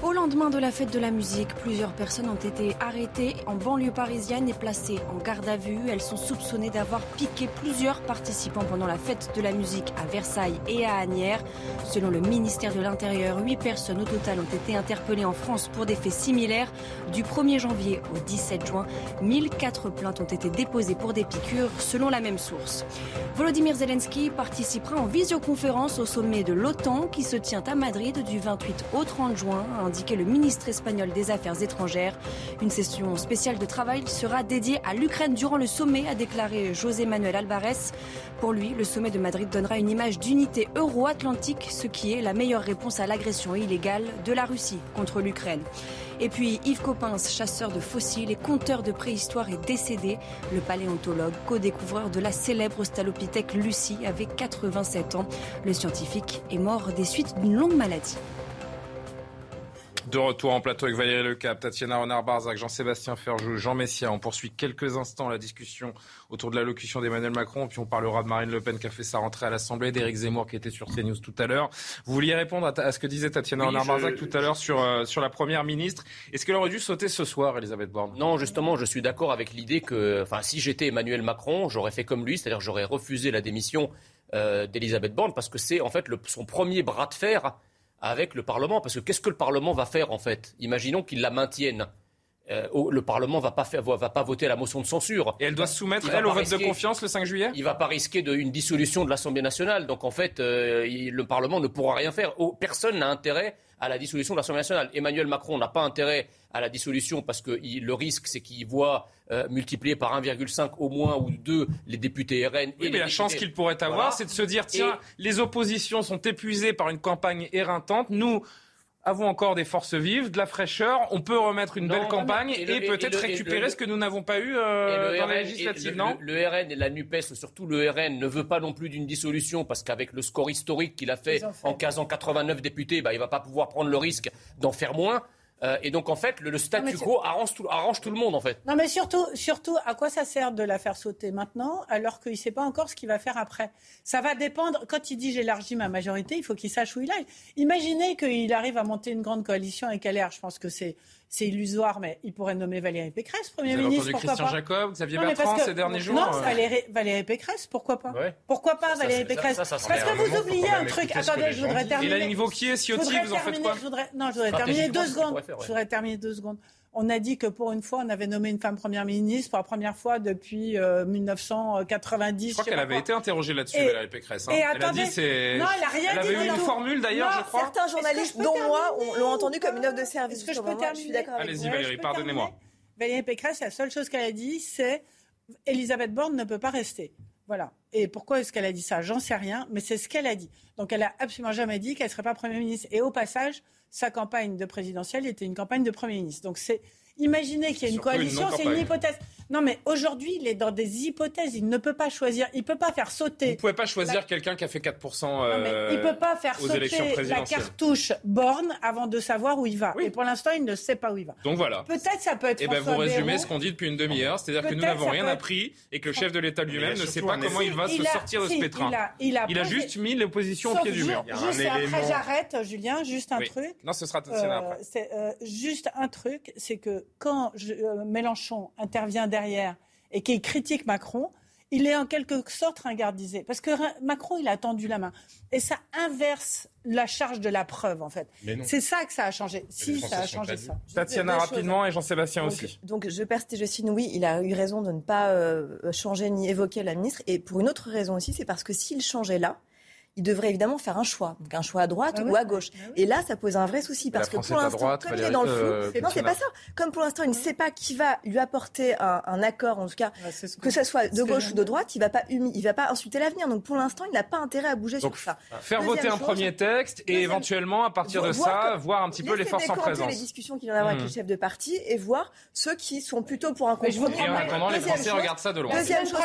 Au lendemain de la fête de la musique, plusieurs personnes ont été arrêtées en banlieue parisienne et placées en garde à vue. Elles sont soupçonnées d'avoir piqué plusieurs participants pendant la fête de la musique à Versailles et à Agnières. Selon le ministère de l'Intérieur, huit personnes au total ont été interpellées en France pour des faits similaires. Du 1er janvier au 17 juin, 1004 plaintes ont été déposées pour des piqûres, selon la même source. Volodymyr Zelensky participera en visioconférence au sommet de l'OTAN qui se tient à Madrid du 28 au 30 juin indiqué le ministre espagnol des Affaires étrangères. Une session spéciale de travail sera dédiée à l'Ukraine durant le sommet, a déclaré José Manuel Alvarez. Pour lui, le sommet de Madrid donnera une image d'unité euro-atlantique, ce qui est la meilleure réponse à l'agression illégale de la Russie contre l'Ukraine. Et puis Yves Coppens, chasseur de fossiles et conteur de préhistoire, est décédé. Le paléontologue, co-découvreur de la célèbre Australopithèque Lucie, avait 87 ans. Le scientifique est mort des suites d'une longue maladie. De retour en plateau avec Valérie Lecap, Tatiana Renard-Barzac, Jean-Sébastien Ferjou, Jean Messia. On poursuit quelques instants la discussion autour de l'allocution d'Emmanuel Macron, puis on parlera de Marine Le Pen qui a fait sa rentrée à l'Assemblée, d'Éric Zemmour qui était sur CNews tout à l'heure. Vous vouliez répondre à, ce que disait Tatiana Renard-Barzac tout à l'heure sur, euh, sur la Première ministre. Est-ce qu'elle aurait dû sauter ce soir, Elisabeth Borne? Non, justement, je suis d'accord avec l'idée que, enfin, si j'étais Emmanuel Macron, j'aurais fait comme lui, c'est-à-dire j'aurais refusé la démission euh, d'Elisabeth Borne parce que c'est en fait le, son premier bras de fer avec le Parlement. Parce que qu'est-ce que le Parlement va faire en fait? Imaginons qu'il la maintienne. Euh, le Parlement va pas va pas voter la motion de censure. Et elle doit se soumettre elle au vote de confiance le 5 juillet? Il va pas risquer de, une dissolution de l'Assemblée nationale. Donc en fait, euh, le Parlement ne pourra rien faire. Oh, personne n'a intérêt à la dissolution de l'Assemblée nationale. Emmanuel Macron n'a pas intérêt à la dissolution parce que le risque, c'est qu'il voit euh, multiplier par 1,5 au moins ou 2 les députés RN. Oui, mais la chance qu'il pourrait avoir, c'est de se dire tiens, les oppositions sont épuisées par une campagne éreintante. Nous, avons encore des forces vives, de la fraîcheur. On peut remettre une belle campagne et, peut-être récupérer ce que nous n'avons pas eu euh, dans la législative, non? le, RN et la NUPES, surtout le RN, ne veut pas non plus d'une dissolution parce qu'avec le score historique qu'il a fait, en casant 89 députés, bah, il ne va pas pouvoir prendre le risque d'en faire moins. Euh, et donc, en fait, le, statu quo arrange tout, arrange tout, le monde, en fait. Non, mais surtout, surtout, à quoi ça sert de la faire sauter maintenant, alors qu'il ne sait pas encore ce qu'il va faire après? Ça va dépendre. Quand il dit j'élargis ma majorité, il faut qu'il sache où il aille. Imaginez qu'il arrive à monter une grande coalition avec LR. Je pense que c'est c'est illusoire, mais il pourrait nommer Valérie Pécresse Premier Vous ministre. Entendu Christian Jacob, Xavier Bertrand ces derniers jours Non, Valérie, Valérie, Pécresse, pourquoi pas Pourquoi pas Valérie Pécresse Parce que vous oubliez un truc. Attendez, je voudrais terminer. Et la niveau qui est Ciotti, vous en faites quoi Non, je voudrais terminer deux secondes. Je voudrais terminer deux secondes. On a dit que pour une fois, on avait nommé une femme première ministre pour la première fois depuis 1990. Euh, je crois qu'elle avait été interrogée là-dessus, Valérie Pécresse. Hein. elle a dit c'est. Non, elle a rien elle avait eu une formule d'ailleurs, je crois. Certains journalistes, dont moi, l'ont entendu comme une œuvre de service. Est-ce que je peux terminer Je suis d'accord Allez-y, Valérie, pardonnez-moi. Valérie Pécresse, la seule chose qu'elle a dit, c'est Elisabeth Borne ne peut pas rester. Voilà. Et pourquoi est-ce qu'elle a dit ça? J'en sais rien, mais c'est ce qu'elle a dit. Donc elle a absolument jamais dit qu'elle ne serait pas Premier ministre. Et au passage, sa campagne de présidentielle était une campagne de Premier ministre. Donc c'est Imaginez qu'il y ait une coalition, c'est une hypothèse. Non, mais aujourd'hui, il est dans des hypothèses. Il ne peut pas choisir. Il ne peut pas faire sauter. Vous ne pouvez pas choisir quelqu'un qui a fait 4% euh, Il ne peut pas faire sauter la cartouche borne avant de savoir où il va. Et pour l'instant, il ne sait pas où il va. Donc voilà. Peut-être ça peut être. Et eh ben vous résumez ce qu'on dit depuis une demi-heure, c'est-à-dire que nous n'avons rien appris et que le chef de l'État lui-même ne sait pas comment il va se sortir de ce pétrin. Il a, juste mis l'opposition au pied du mur. Juste après, j'arrête, Julien. Juste un truc. Non, ce sera après. Euh, juste un truc, c'est que quand euh, Mélenchon intervient derrière et qu'il critique Macron, il est en quelque sorte ringardisé. Parce que Macron, il a tendu la main. Et ça inverse la charge de la preuve, en fait. C'est ça que ça a changé. Si, ça a changé ça. Tatiana, rapidement, et Jean-Sébastien aussi. Donc, je persiste et je signe oui, il a eu raison de ne pas euh, changer ni évoquer la ministre. Et pour une autre raison aussi, c'est parce que s'il changeait là, il devrait évidemment faire un choix, donc un choix à droite ah ou à gauche. Ah et là, ça pose un vrai souci parce que pour l'instant, comme il est dans le flou, euh, non, c'est pas ça. Comme pour l'instant, il ne sait pas qui va lui apporter un, accord, en tout cas, que, ce soit de gauche ou de droite, il va pas il va pas insulter l'avenir. Donc pour l'instant, il n'a pas intérêt à bouger sur ça. Faire voter un premier texte et éventuellement, à partir de ça, voir un petit peu les forces en présence. les discussions qu'il y en a avec hmm. les chefs de parti et voir ceux qui sont plutôt pour un compromis. Et en attendant, les Français regardent ça de loin. Deuxième chose,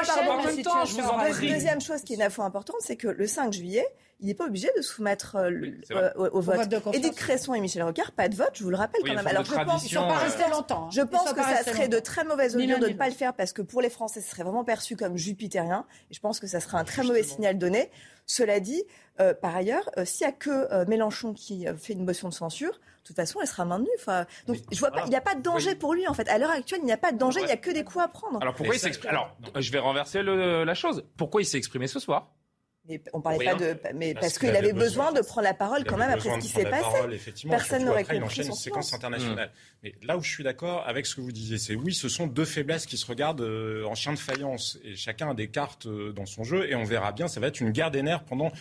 deuxième chose qui est une info importante, c'est que le 5 juillet, il n'est pas obligé de soumettre euh, euh, au, vote. Édith Cresson et Michel Rocard, pas de vote, je vous le rappelle quand même. Alors je pense, sont pas restés longtemps. Hein. Je pense que ça serait de très mauvaise augure de ne pas le faire parce que pour les Français, ce serait vraiment perçu comme jupitérien. Et je pense que ça serait un très mauvais signal donné. Cela dit, euh, par ailleurs, s'il n'y a que Mélenchon qui fait une motion de censure, de toute façon, elle sera maintenue. Enfin, donc, je vois pas, il n'y a pas de danger pour lui, en fait. À l'heure actuelle, il n'y a pas de danger, il n'y a que des coups à prendre. Alors, pourquoi il s'exprime Alors, je vais renverser la chose. Pourquoi il s'est exprimé ce soir? Mais on parlait pas de, mais parce, qu'il avait besoin, de prendre la parole quand même après ce qui s'est passé. Personne n'aurait compris. Il enchaîne une séquence internationale. Mais là où je suis d'accord avec ce que vous disiez, c'est oui, ce sont deux faiblesses qui se regardent euh, en chien de faïence et chacun a des cartes euh, dans son jeu et on verra bien. Ça va être une guerre des nerfs pendant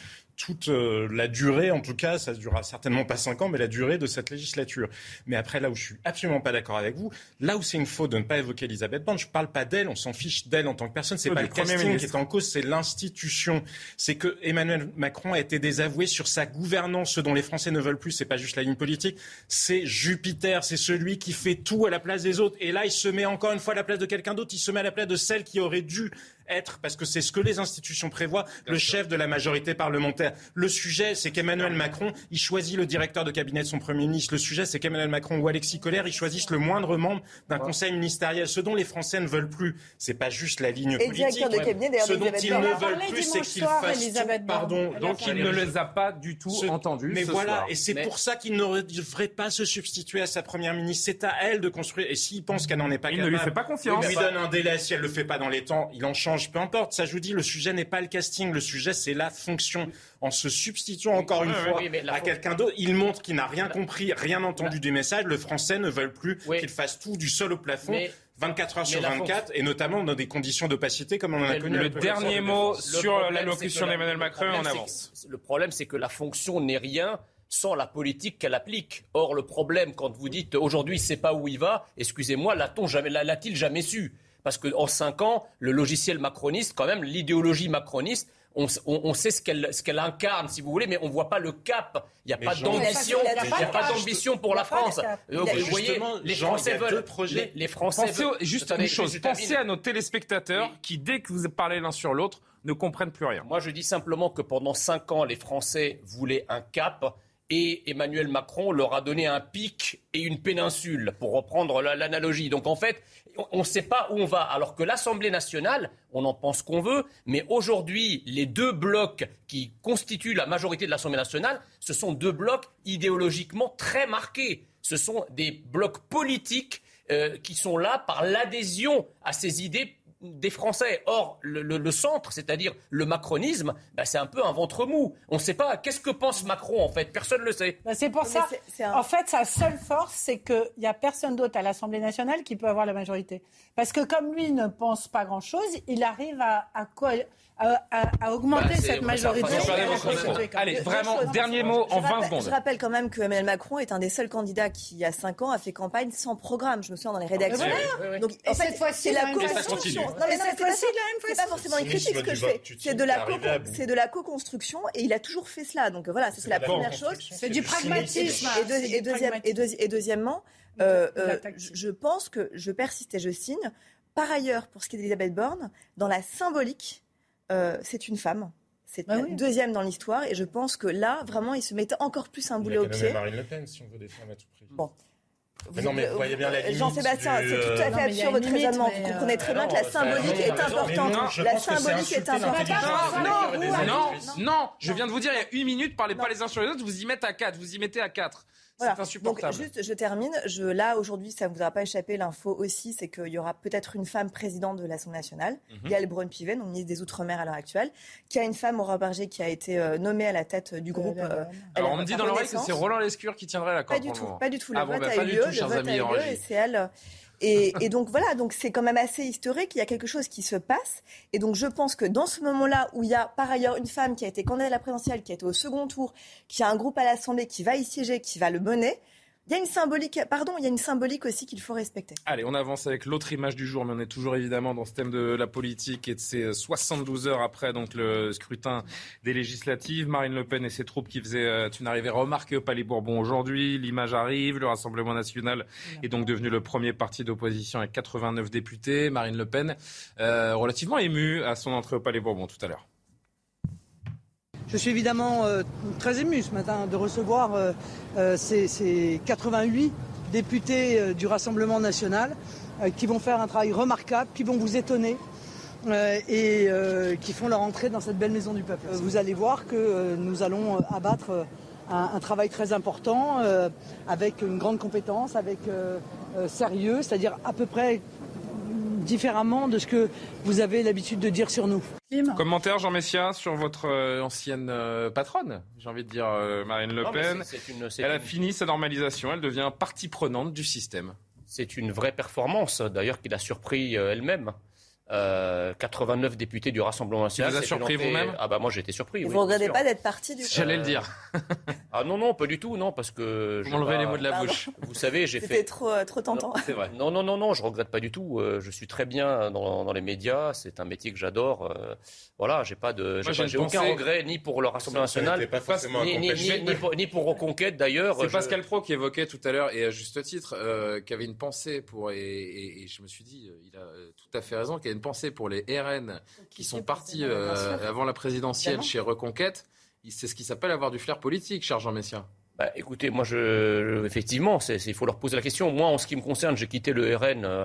toute euh, la durée, en tout cas, ça ne durera certainement pas cinq ans, mais la durée de cette législature. Mais après, là où je suis absolument pas d'accord avec vous, là où c'est une faute de ne pas évoquer Elisabeth Borne, je ne parle pas d'elle, on s'en fiche d'elle en tant que personne, c'est pas le casting qui est en cause, c'est l'institution. C'est que Emmanuel Macron a été désavoué sur sa gouvernance, ce dont les Français ne veulent plus, c'est pas juste la ligne politique, c'est Jupiter, c'est celui qui fait tout à la place des autres. Et là, il se met encore une fois à la place de quelqu'un d'autre, il se met à la place de celle qui aurait dû être, parce que c'est ce que les institutions prévoient, le chef de la majorité parlementaire. Le sujet, c'est qu'Emmanuel Macron, il choisit le directeur de cabinet de son Premier ministre. Le sujet, c'est qu'Emmanuel Macron ou Alexis Collère, ils choisissent le moindre membre d'un conseil ministériel. Ce dont les Français ne veulent plus, c'est pas juste la ligne politique. ce dont ils ne veulent plus, c'est qu'il fasse Pardon, donc il ne les a pas du tout entendus. Mais voilà, et c'est pour ça qu'il ne devrait pas se substituer à sa Première ministre. C'est à elle de construire. Et s'il pense qu'elle n'en est pas il capable, ne lui fait pas confiance. Il lui donne un délai. Si elle le fait pas dans les temps, il en change peu importe. Ça, je vous dis, le sujet n'est pas le casting, le sujet, c'est la fonction. En se substituant encore une fois à quelqu'un d'autre, il montre qu'il n'a rien compris, rien entendu du message. Le français ne veut plus qu'il fasse tout du sol au plafond. 24 heures sur 24, et notamment dans des conditions d'opacité comme on en a connu. Le dernier mot sur l'allocution d'Emmanuel Macron, on avance. Le problème, c'est que la fonction n'est rien sans la politique qu'elle applique. Or, le problème, quand vous dites aujourd'hui, il ne sait pas où il va, excusez-moi, l'a-t-il jamais, jamais su? Parce qu'en cinq ans, le logiciel macroniste, quand même, l'idéologie macroniste, on, sait ce qu'elle incarne, si vous voulez, mais on ne voit pas le cap. Il n'y a, pas d'ambition. Il n'y a pas d'ambition pour la France. vous voyez, les Français veulent. Les, Français Juste une chose. Pensez à nos téléspectateurs qui, dès que vous parlez l'un sur l'autre, ne comprennent plus rien. Moi, je dis simplement que pendant cinq ans, les Français voulaient un cap et Emmanuel Macron leur a donné un pic et une péninsule, pour reprendre l'analogie. Donc en fait, on ne sait pas où on va. Alors que l'Assemblée nationale, on en pense qu'on veut, mais aujourd'hui, les deux blocs qui constituent la majorité de l'Assemblée nationale, ce sont deux blocs idéologiquement très marqués. Ce sont des blocs politiques euh, qui sont là par l'adhésion à ces idées des Français. Or, le, centre, c'est-à-dire le macronisme, bah, c'est un peu un ventre mou. On ne sait pas qu'est-ce que pense Macron en fait? Personne ne le sait. Bah, c'est pour ça. En fait, sa seule force, c'est qu'il n'y a personne d'autre à l'Assemblée nationale qui peut avoir la majorité. Parce que comme lui ne pense pas grand-chose, il arrive à, à, à, augmenter bah, cette majorité. Allez, vraiment, dernier mot en 20 secondes. Je rappelle quand même que Emmanuel Macron est un des seuls candidats qui, il y a 5 ans, a fait campagne sans programme. Je me souviens dans les rédactions. Donc, en fait, cette fois-ci, c'est la co-construction. Non, mais c'est pas forcément une critique ce que je fais. C'est de la c'est de la co-construction et il a toujours fait cela. Donc voilà, c'est la première chose. C'est du pragmatisme. Et deuxièmement, euh, euh, je pense que je persiste et je signe. Par ailleurs, pour ce qui est d'Elisabeth Borne, dans la symbolique, euh, c'est une femme. C'est bah deuxième dans l'histoire et je pense que là, vraiment, il se mettait encore plus un boulet au pied. Marine Le Pen, si on veut défendre à tout prix. Bon. Non, mais vous voyez bien la limite Jean-Sébastien, c'est tout à fait absurde votre raisonnement. Vous comprenez très bien que la symbolique est importante. La symbolique est importante. Non, non, non, je viens de vous dire, il y a une minute, parlez pas les uns sur les autres, vous y mettez à quatre, vous y mettez à quatre. C'est insupportable. Donc, juste, je termine. Je, là, aujourd'hui, ça ne vous aura pas échappé. L'info aussi, c'est qu'il y aura peut-être une femme présidente de l'Assemblée nationale, mm Yael Braun-Pivet, donc ministre des Outre-mer à l'heure actuelle, qui a une femme, Aurore Berger, qui a été euh, nommée à la tête du groupe. Euh, Alors, on me dit dans l'oreille que c'est Roland Lescure qui tiendrait la corde. Pas du tout, pas du tout. Le ah, vote bah, a eu lieu, le vote a eu lieu, et c'est elle. Et, donc voilà, donc c'est quand même assez historique. Il y a quelque chose qui se passe. Et donc je pense que dans ce moment-là, où il y a par ailleurs une femme qui a été candidate à la présidentielle, qui a été au second tour, qui a un groupe à l'Assemblée, qui va y siéger, qui va le mener, il y a une symbolique, pardon, il y a une symbolique aussi qu'il faut respecter. Allez, on avance avec l'autre image du jour, mais on est toujours évidemment dans ce thème de la politique et de ces 72 heures après donc le scrutin des législatives. Marine Le Pen et ses troupes qui faisaient euh, une arrivée remarquée au Palais Bourbon aujourd'hui. L'image arrive, le Rassemblement national est donc devenu le premier parti d'opposition avec 89 députés. Marine Le Pen, euh, relativement émue à son entrée au Palais Bourbon tout à l'heure. Je suis évidemment euh, très ému ce matin de recevoir euh, euh, ces, 88 députés du Rassemblement national qui vont faire un travail remarquable, qui vont vous étonner. et qui font leur entrée dans cette belle maison du peuple. Vous allez voir que nous allons abattre un, travail très important avec une grande compétence, avec sérieux, c'est-à-dire à peu près différemment de ce que vous avez l'habitude de dire sur nous. Commentaire Jean Messia sur votre euh, ancienne euh, patronne, j'ai envie de dire euh, Marine Le Pen. elle a fini sa normalisation, elle devient partie prenante du système. C'est une vraie performance, d'ailleurs, qui l'a surpris elle-même. 89 euh, députés du Rassemblement national. Vous avez surpris vous-même Ah bah moi j'ai été surpris. Vous ne regrettez pas d'être parti du J'allais le dire. ah non non pas du tout non parce que. Vous m'enlevez les mots de la bouche. Vous savez j'ai fait. C'était trop euh, trop tentant. C'est vrai. Non non non non je regrette pas du tout. Euh, je suis très bien dans, dans les médias. C'est un métier que j'adore. voilà j'ai pas de j'ai aucun regret ni pour le Rassemblement national ni, ni, ni, pour, ni, pour Reconquête d'ailleurs. C'est Pascal Pro qui évoquait tout à l'heure et à juste titre qui avait une pensée pour et, et, je me suis dit il a tout à fait raison qu'il y a une pensée pour les RN qui sont partis euh, avant la présidentielle chez Reconquête. C'est ce qui s'appelle avoir du flair politique, cher Jean Messia. Bah, écoutez, moi, je, effectivement, il faut leur poser la question. Moi, en ce qui me concerne, j'ai quitté le RN euh,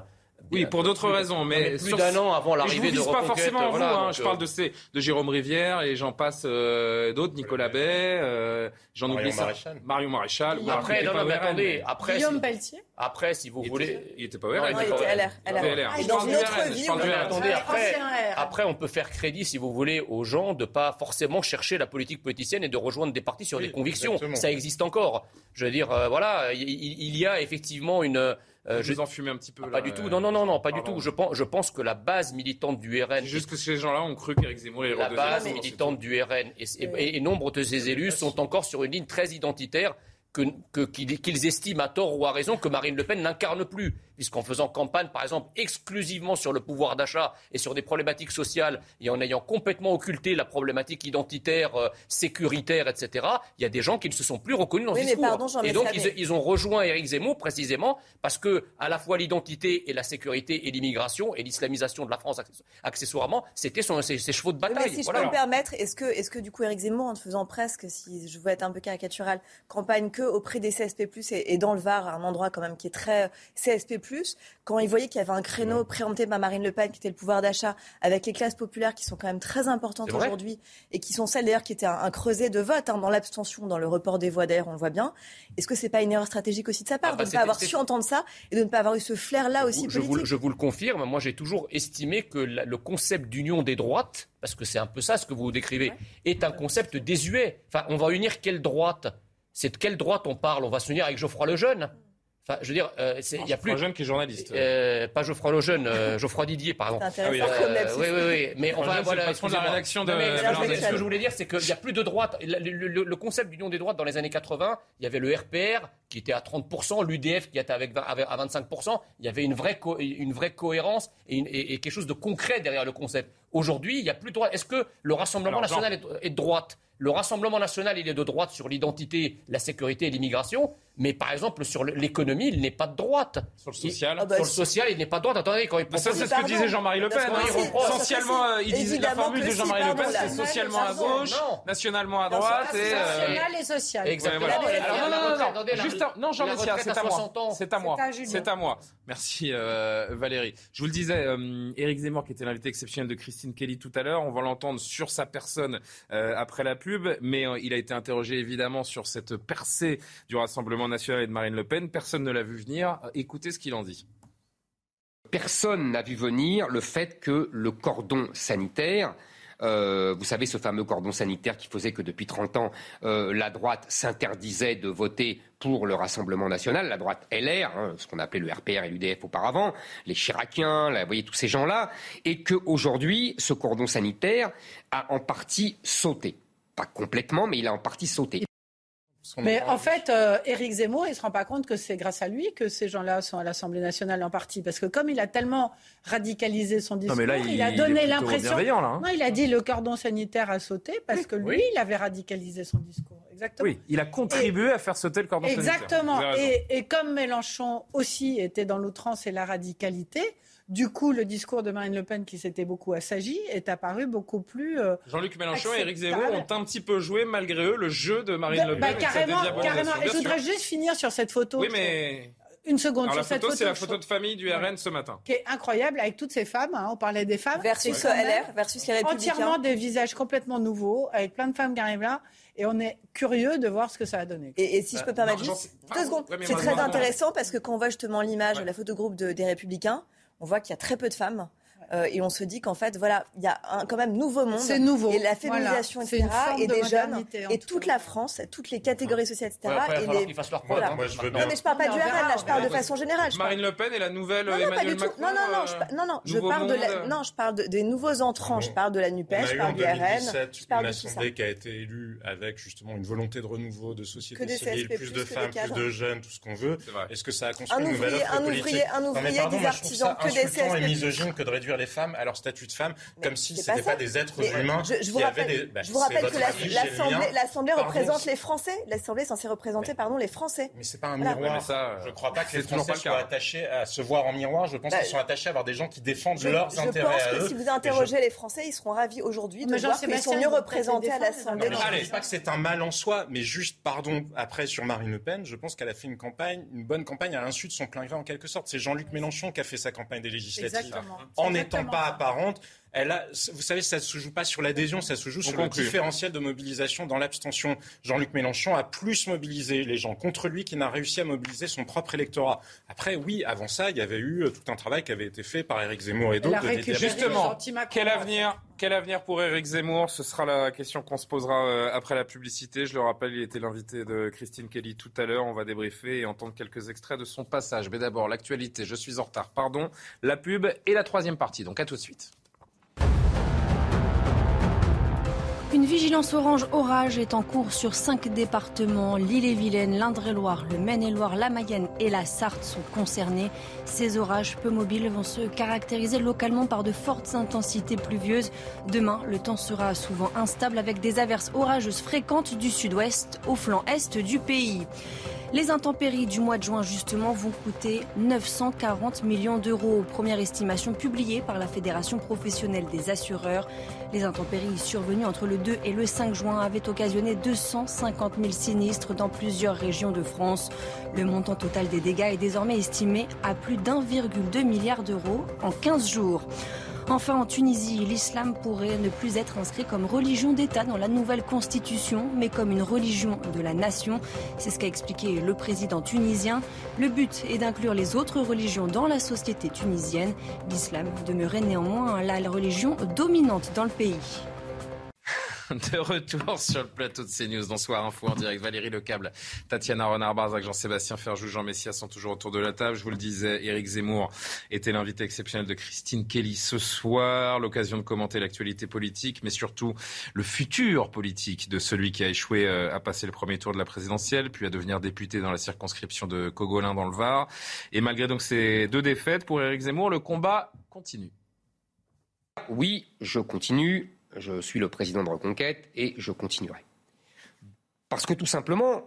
oui, pour d'autres raisons, mais plus d'un an avant l'arrivée de Je ne pas forcément vous. Hein. je parle de ces, de Jérôme Rivière et j'en passe euh, d'autres, Nicolas Bay, euh, j'en oublie ça. Marion Maréchal. Après, non, non, attendez, après, Guillaume si, Pelletier. Après, si vous voulez, il était pas au RN. il était LR. LR. Ah, dans une autre vie, attendez, après, après, on peut faire crédit, si vous voulez, aux gens de pas forcément chercher la politique politicienne et de rejoindre des partis sur des convictions. Ça existe encore. Je veux dire, euh, voilà, il y a effectivement une euh, je vous en un petit peu. Ah, pas du tout. Non, non, non, non, pas du tout. Je pense, je pense que la base militante du RN. Juste que ces gens-là ont cru qu'Éric Zemmour est La base militante du RN et, nombre de ces élus sont encore sur une ligne très identitaire qu'ils estiment à tort ou à raison que Marine Le Pen n'incarne plus puisqu'en faisant campagne, par exemple, exclusivement sur le pouvoir d'achat et sur des problématiques sociales, et en ayant complètement occulté la problématique identitaire, euh, sécuritaire, etc., il y a des gens qui ne se sont plus reconnus dans ce discours. et donc, ils, ont rejoint Éric Zemmour précisément parce que, à la fois l'identité et la sécurité et l'immigration et l'islamisation de la France accessoirement, c'était ses, ses, chevaux de bataille. si je peux me permettre, est-ce que, est que du coup Éric Zemmour, en faisant presque, si je veux être un peu caricatural, campagne que auprès des CSP+, et, et dans le Var, un endroit quand même qui est très CSP+, plus quand ils voyaient qu'il y avait un créneau préempté par Marine Le Pen qui était le pouvoir d'achat avec les classes populaires qui sont quand même très importantes aujourd'hui et qui sont celles d'ailleurs qui étaient un, creuset de vote hein, dans l'abstention, dans le report des voix d'ailleurs, on le voit bien. Est-ce que c'est pas une erreur stratégique aussi de sa part ah, de ne pas avoir su entendre ça et de ne pas avoir eu ce flair-là aussi je politique? vous, je vous le confirme, moi j'ai toujours estimé que le concept d'union des droites, parce que c'est un peu ça ce que vous décrivez, est un concept désuet. Enfin, on va unir quelle droite? C'est de quelle droite on parle? On va s'unir avec Geoffroy Lejeune Enfin, je veux dire, euh, il y a plus. Geoffroy qui est journaliste. Euh, pas Geoffroy Lejeune, euh, Geoffroy Didier, pardon. C'est intéressant ah oui, euh, oui, oui, oui, Mais on va voilà. de la rédaction de. ce que je voulais dire, c'est qu'il n'y a plus de droite. Le, concept d'union des droites dans les années 80, il y avait le RPR qui était à 30%, l'UDF qui était avec, à 25%. Il y avait une vraie, une vraie cohérence et, et, quelque chose de concret derrière le concept. Aujourd'hui, il n'y a plus de droite. Est-ce que le Rassemblement national est de droite? Le Rassemblement national, il est de droite sur l'identité, la sécurité et l'immigration, mais par exemple sur l'économie, il n'est pas de droite. Sur le social ah bah, Sur le social, il n'est pas de droite. Attendez, quand il Ça, c'est ce que disait Jean-Marie Le Pen. Hein. Essentiellement, euh, il disait la formule de Jean-Marie Le Pen, c'est socialement à gauche, nationalement à droite. et, National et social. Exactement. non, non, non, Juste non, Jean Messia, c'est à moi. C'est à moi. C'est à moi. Merci euh, Valérie. Je vous le disais, euh, Éric Zemmour, qui était l'invité exceptionnel de Christine Kelly tout à l'heure, on va l'entendre sur sa personne après la pub, mais il a été interrogé évidemment sur cette percée du Rassemblement national et de Marine Le Pen. Personne ne l'a vu venir. Écoutez ce qu'il en dit. Personne n'a vu venir le fait que le cordon sanitaire euh, vous savez, ce fameux cordon sanitaire qui faisait que depuis 30 ans, euh, la droite s'interdisait de voter pour le Rassemblement national, la droite LR, hein, ce qu'on appelait le RPR et l'UDF auparavant, les Chiraciens, vous voyez tous ces gens-là, et qu'aujourd'hui, ce cordon sanitaire a en partie sauté. Pas complètement, mais il a en partie sauté. Mais en fait, euh, Éric Zemmour, il ne se rend pas compte que c'est grâce à lui que ces gens-là sont à l'Assemblée nationale en partie. Parce que comme il a tellement radicalisé son discours, il, a donné l'impression. Hein. Non, il a dit le cordon sanitaire a sauté parce que lui, il avait radicalisé son discours. Exactement. Oui, il a contribué à faire sauter le cordon sanitaire. Exactement. Et, et, comme Mélenchon aussi était dans l'outrance et la radicalité, du coup, le discours de Marine Le Pen, qui s'était beaucoup assagi, est apparu beaucoup plus. Euh, Jean-Luc Mélenchon et Éric Zemmour ont un petit peu joué, malgré eux, le jeu de Marine Le bah, Pen. carrément, carrément. Et je voudrais juste finir sur cette photo. Oui, mais. Une seconde Alors, sur la cette photo. c'est la photo de famille du RN ce matin. Qui est incroyable avec toutes ces femmes. Hein, on parlait des femmes. Versus LR, versus les Républicains. Entièrement des visages complètement nouveaux, avec plein de femmes qui arrivent là. Et on est curieux de voir ce que ça a donné. Et, si je peux permettre juste deux secondes, c'est très intéressant parce que quand on voit justement l'image, la photo groupe des Républicains, on voit qu'il y a très peu de femmes. Euh, et on se dit qu'en fait, voilà, il y a un quand même nouveau monde. C'est nouveau. Et la féminisation, etc. Et des jeunes. Et toute la France, toutes les catégories sociales, etc. et les... leur voilà. Moi, je veux Non, mais je parle pas du RN, là, je parle de façon générale. Marine Le Pen est la nouvelle non, non, Emmanuel Macron. Non, non, non, je, non, non, je parle de non, je parle des nouveaux entrants. Je parle de la Nupes, je parle du RN. Je parle une assemblée qui a été élue avec justement une volonté de renouveau, de société civile, plus de femmes, plus de jeunes, tout ce qu'on veut. Est-ce que ça a construit une nouvelle offre politique Un ouvrier, des artisans, que des CSP. et misogyne que de réduire les femmes à leur statut de femmes, comme si ce n'étaient pas, des êtres humains. Je, vous rappelle, bah, je vous rappelle que l'Assemblée représente les Français. L'Assemblée est censée représenter pardon, les Français. Mais c'est pas un miroir. Ça, je ne crois pas que les Français soient attachés à se voir en miroir. Je pense bah, qu'ils sont attachés à avoir des gens qui défendent leurs intérêts. Je pense que si vous interrogez les Français, ils seront ravis aujourd'hui de voir qu'ils sont mieux représentés à l'Assemblée. Je ne dis pas que c'est un mal en soi, mais juste, pardon, après sur Marine Le Pen, je pense qu'elle a fait une campagne, une bonne campagne à l'insu de son plein gré en quelque sorte. C'est Jean-Luc Mélenchon qui a fait sa campagne des législatives. En n'étant pas apparente, elle a, vous savez, ça ne se joue pas sur l'adhésion, ça se joue sur le différentiel de mobilisation dans l'abstention. Jean-Luc Mélenchon a plus mobilisé les gens contre lui qu'il n'a réussi à mobiliser son propre électorat. Après, oui, avant ça, il y avait eu tout un travail qui avait été fait par Éric Zemmour et d'autres. Justement, quel avenir, quel avenir pour Éric Zemmour? Ce sera la question qu'on se posera euh, après la publicité. Je le rappelle, il était l'invité de Christine Kelly tout à l'heure. On va débriefer et entendre quelques extraits de son passage. Mais d'abord, l'actualité. Je suis en retard, pardon. La pub et la troisième partie. Donc à tout de suite. Une vigilance orange orage est en cours sur cinq départements. L'île-et-Vilaine, l'Indre-et-Loire, le Maine-et-Loire, la Mayenne et la Sarthe sont concernés. Ces orages peu mobiles vont se caractériser localement par de fortes intensités pluvieuses. Demain, le temps sera souvent instable avec des averses orageuses fréquentes du sud-ouest au flanc est du pays. Les intempéries du mois de juin, justement, vont coûter 940 millions d'euros. Première estimation publiée par la Fédération professionnelle des assureurs. Les intempéries survenues entre le 2 et le 5 juin avaient occasionné 250 000 sinistres dans plusieurs régions de France. Le montant total des dégâts est désormais estimé à plus d'1,2 milliard d'euros en 15 jours. Enfin, en Tunisie, l'islam pourrait ne plus être inscrit comme religion d'État dans la nouvelle constitution, mais comme une religion de la nation. C'est ce qu'a expliqué le président tunisien. Le but est d'inclure les autres religions dans la société tunisienne. L'islam demeurait néanmoins la religion dominante dans le pays. de retour sur le plateau de CNews dans Soir Info en direct. Valérie Lecable, Tatiana Renard-Barzac, Jean-Sébastien Ferjou, Jean Messia sont toujours autour de la table. Je vous le disais, Éric Zemmour était l'invité exceptionnel de Christine Kelly ce soir. L'occasion de commenter l'actualité politique, mais surtout le futur politique de celui qui a échoué euh, à passer le premier tour de la présidentielle, puis à devenir député dans la circonscription de Cogolin dans le Var. Et malgré donc ces deux défaites pour Éric Zemmour, le combat continue. Oui, je continue je suis le président de Reconquête et je continuerai. Parce que tout simplement,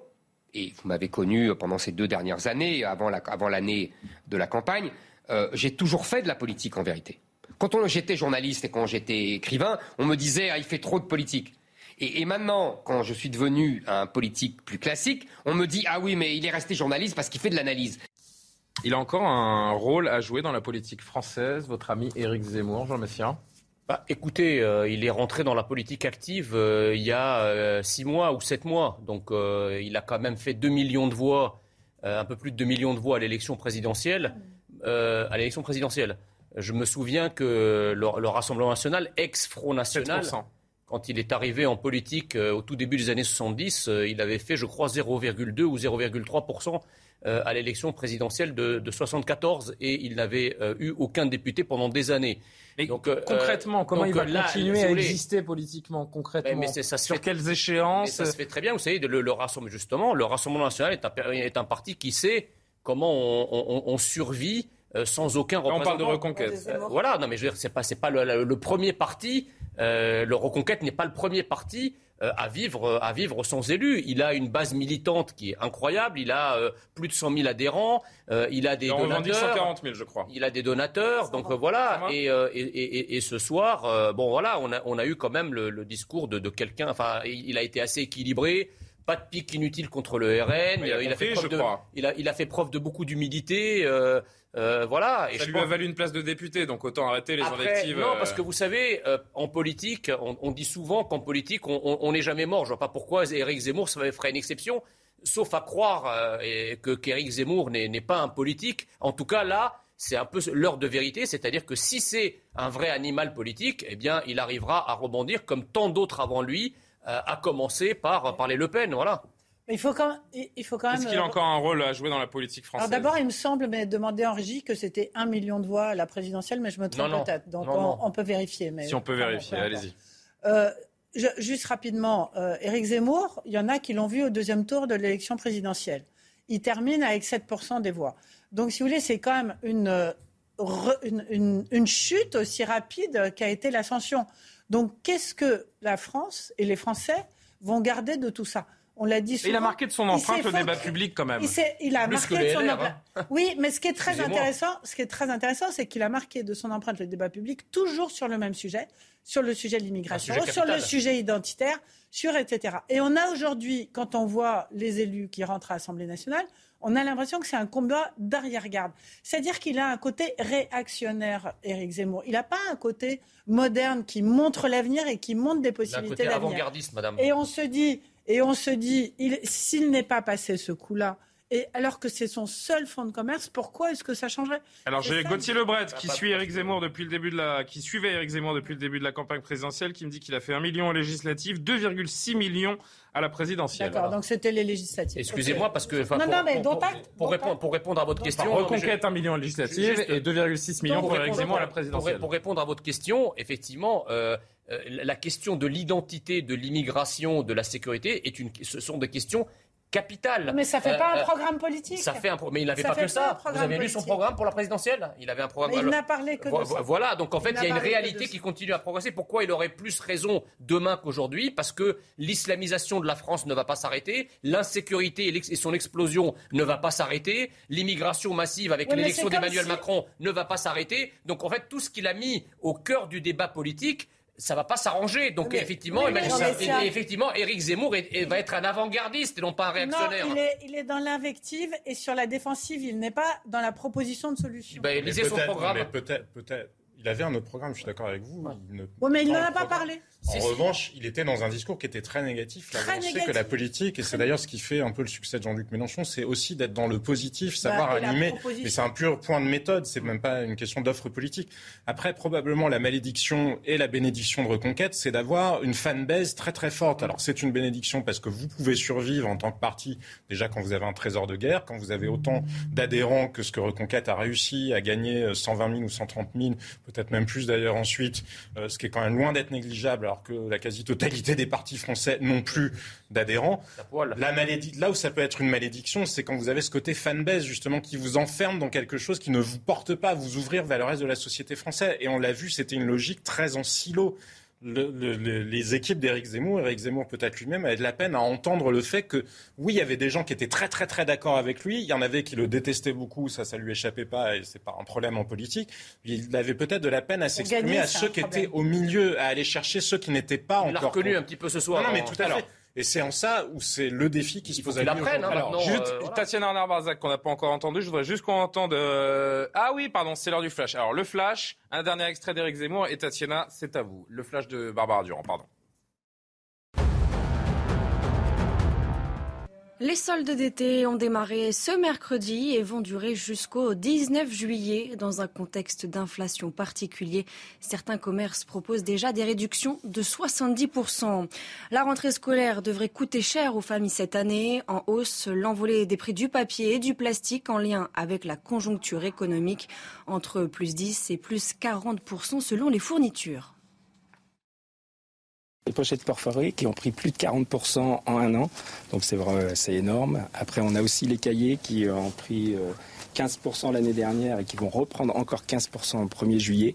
et vous m'avez connu pendant ces deux dernières années, avant l'année de la campagne, euh, j'ai toujours fait de la politique en vérité. Quand j'étais journaliste et quand j'étais écrivain, on me disait ah, il fait trop de politique. Et, maintenant, quand je suis devenu un politique plus classique, on me dit ah oui mais il est resté journaliste parce qu'il fait de l'analyse. Il a encore un rôle à jouer dans la politique française, votre ami Éric Zemmour, Jean Messia? Bah, écoutez, euh, il est rentré dans la politique active euh, il y a euh, six mois ou sept mois. Donc il a quand même fait 2 millions de voix, un peu plus de 2 millions de voix à l'élection présidentielle. à l'élection présidentielle. Je me souviens que le, Rassemblement national, ex-Front National, quand il est arrivé en politique au tout début des années 70, il avait fait, je crois, 0,2 ou 0,3 à l'élection présidentielle de, de 74 et il n'avait eu aucun député pendant des années. Donc, euh, concrètement, comment il va continuer à exister politiquement concrètement? Ça Sur quelles échéances? Ça se fait très bien. Vous savez, le, Rassemblement, justement, le Rassemblement national est un, parti qui sait comment on, survit euh, sans aucun représentant. On parle de reconquête. Euh, voilà, non mais je veux dire, c'est pas, pas le, premier parti. le reconquête n'est pas le premier parti euh, à vivre, euh, à vivre sans élu. Il a une base militante qui est incroyable. Il a euh, plus de 100 000 adhérents. il a des donateurs. 140 000, je crois. Il a des donateurs. Donc voilà. Et, et, et, ce soir, bon voilà, on a, on a eu quand même le, discours de, de quelqu'un. Enfin, il a été assez équilibré pas de pique inutile contre le RN. Il a, fait, de, il, a, il a, fait preuve de beaucoup d'humilité. Euh, voilà. Et ça lui a valu une place de député, donc autant arrêter les invectives. Non, parce que vous savez, euh, en politique, on, dit souvent qu'en politique, on n'est jamais mort. Je vois pas pourquoi Éric Zemmour ferait une exception, sauf à croire euh, que qu'Éric Zemmour n'est pas un politique. En tout cas, là, c'est un peu l'heure de vérité, c'est-à-dire que si c'est un vrai animal politique, eh bien, il arrivera à rebondir comme tant d'autres avant lui, à commencer par, par les Le Pen, voilà. Il faut quand, il faut quand même. Est-ce qu'il a encore un rôle à jouer dans la politique française d'abord, il me semble, mais demander en régie que c'était un million de voix à la présidentielle, mais je me trompe peut-être. Donc on, peut vérifier. Mais si on peut vérifier, allez-y. Euh, juste rapidement, euh, Éric Zemmour, il y en a qui l'ont vu au deuxième tour de l'élection présidentielle. Il termine avec 7% des voix. Donc, si vous voulez, c'est quand même une, une, une chute aussi rapide qu'a été l'ascension. Donc, qu'est-ce que la France et les Français vont garder de tout ça? On l'a dit souvent. Il a marqué de son empreinte le débat public quand même. Il, a marqué de son empreinte. Hein. Oui, mais ce qui est très intéressant, ce qui est très intéressant, c'est qu'il a marqué de son empreinte le débat public toujours sur le même sujet, sur le sujet de l'immigration, sur le sujet identitaire, sur etc. Et on a aujourd'hui, quand on voit les élus qui rentrent à l'Assemblée nationale, on a l'impression que c'est un combat d'arrière-garde. C'est-à-dire qu'il a un côté réactionnaire, Éric Zemmour. Il n'a pas un côté moderne qui montre l'avenir et qui montre des possibilités d'avenir. avant-gardiste, madame. Et on se dit, et on se dit, s'il n'est pas passé ce coup-là, et alors que c'est son seul fonds de commerce, pourquoi est-ce que ça changerait Alors j'ai Gauthier Lebret qui suit Eric Zemmour depuis le début de la, qui suivait Eric Zemmour depuis le début de la campagne présidentielle, qui me dit qu'il a fait un million aux législatives, 2,6 millions à la présidentielle. D'accord, donc c'était les législatives. Excusez-moi parce que non, non, mais pour, pour, répondre, pour, répondre, à votre question, reconquête un million aux législatives et 2,6 millions pour, Eric Zemmour à la présidentielle. Pour, répondre à votre question, effectivement. Euh, la question de l'identité, de l'immigration, de la sécurité, est une, ce sont des questions capital. Mais ça fait pas un programme politique. Ça fait un mais il n'avait pas que ça. Vous avez lu son programme pour la présidentielle? Il avait un programme. il n'a parlé que de ça. Voilà, donc en fait, il, y a une réalité qui continue à progresser. Pourquoi il aurait plus raison demain qu'aujourd'hui? Parce que l'islamisation de la France ne va pas s'arrêter, l'insécurité et son explosion ne va pas s'arrêter, l'immigration massive avec l'élection d'Emmanuel Macron ne va pas s'arrêter. Donc en fait, tout ce qu'il a mis au cœur du débat politique ça va pas s'arranger. Donc effectivement, effectivement, Éric Zemmour va être un avant-gardiste et non pas un réactionnaire. Non, il est, il est dans l'invective et sur la défensive. Il n'est pas dans la proposition de solution. Ben, lisez son programme. Peut-être, peut-être. Il avait un autre programme, je suis d'accord avec vous. Oui, mais il n'en a pas parlé. En revanche, il était dans un discours qui était très négatif. Très on sait que la politique, et c'est d'ailleurs ce qui fait un peu le succès de Jean-Luc Mélenchon, c'est aussi d'être dans le positif, bah, savoir animer. Mais c'est un pur point de méthode, c'est même pas une question d'offre politique. Après, probablement, la malédiction et la bénédiction de Reconquête, c'est d'avoir une fanbase très très forte. Alors c'est une bénédiction parce que vous pouvez survivre en tant que parti, déjà quand vous avez un trésor de guerre, quand vous avez autant d'adhérents que ce que Reconquête a réussi à gagner 120 euh, 000 ou 130 000, peut-être même plus d'ailleurs ensuite, euh, ce qui est quand même loin d'être négligeable alors que la quasi-totalité des partis français n'ont plus d'adhérents. La là où ça peut être une malédiction, c'est quand vous avez ce côté fanbase justement qui vous enferme dans quelque chose qui ne vous porte pas à vous ouvrir vers le reste de la société française. Et on l'a vu, c'était une logique très en silo les équipes d'Éric Zemmour, Éric Zemmour peut-être lui-même, avait de la peine à entendre le fait que, oui, il y avait des gens qui étaient très très très d'accord avec lui, il y en avait qui le détestaient beaucoup, ça, ça lui échappait pas, et c'est pas un problème en politique. Il avait peut-être de la peine à s'exprimer à ceux qui étaient au milieu, à aller chercher ceux qui n'étaient pas encore. Il l'a reconnu un petit peu ce soir. Non, mais tout à fait. Et c'est en ça où c'est le défi qui se pose à lui. Hein, Alors, juste, euh, Tatiana Arnard-Barzac, qu'on n'a pas encore entendu, je voudrais juste qu'on entende. Euh, ah oui, pardon, c'est l'heure du flash. Alors, le flash, un dernier extrait d'Éric Zemmour, et Tatiana, c'est à vous. Le flash de Barbara Durand, pardon. Les soldes d'été ont démarré ce mercredi et vont durer jusqu'au 19 juillet. Dans un contexte d'inflation particulier, certains commerces proposent déjà des réductions de 70%. La rentrée scolaire devrait coûter cher aux familles cette année. En hausse, l'envolée des prix du papier et du plastique en lien avec la conjoncture économique entre plus 10 et plus 40% selon les fournitures. Les pochettes perforées qui ont pris plus de 40% en un an, donc c'est vrai, c'est énorme. Après, on a aussi les cahiers qui ont pris 15% euh, l'année dernière et qui vont reprendre encore 15% au 1er juillet.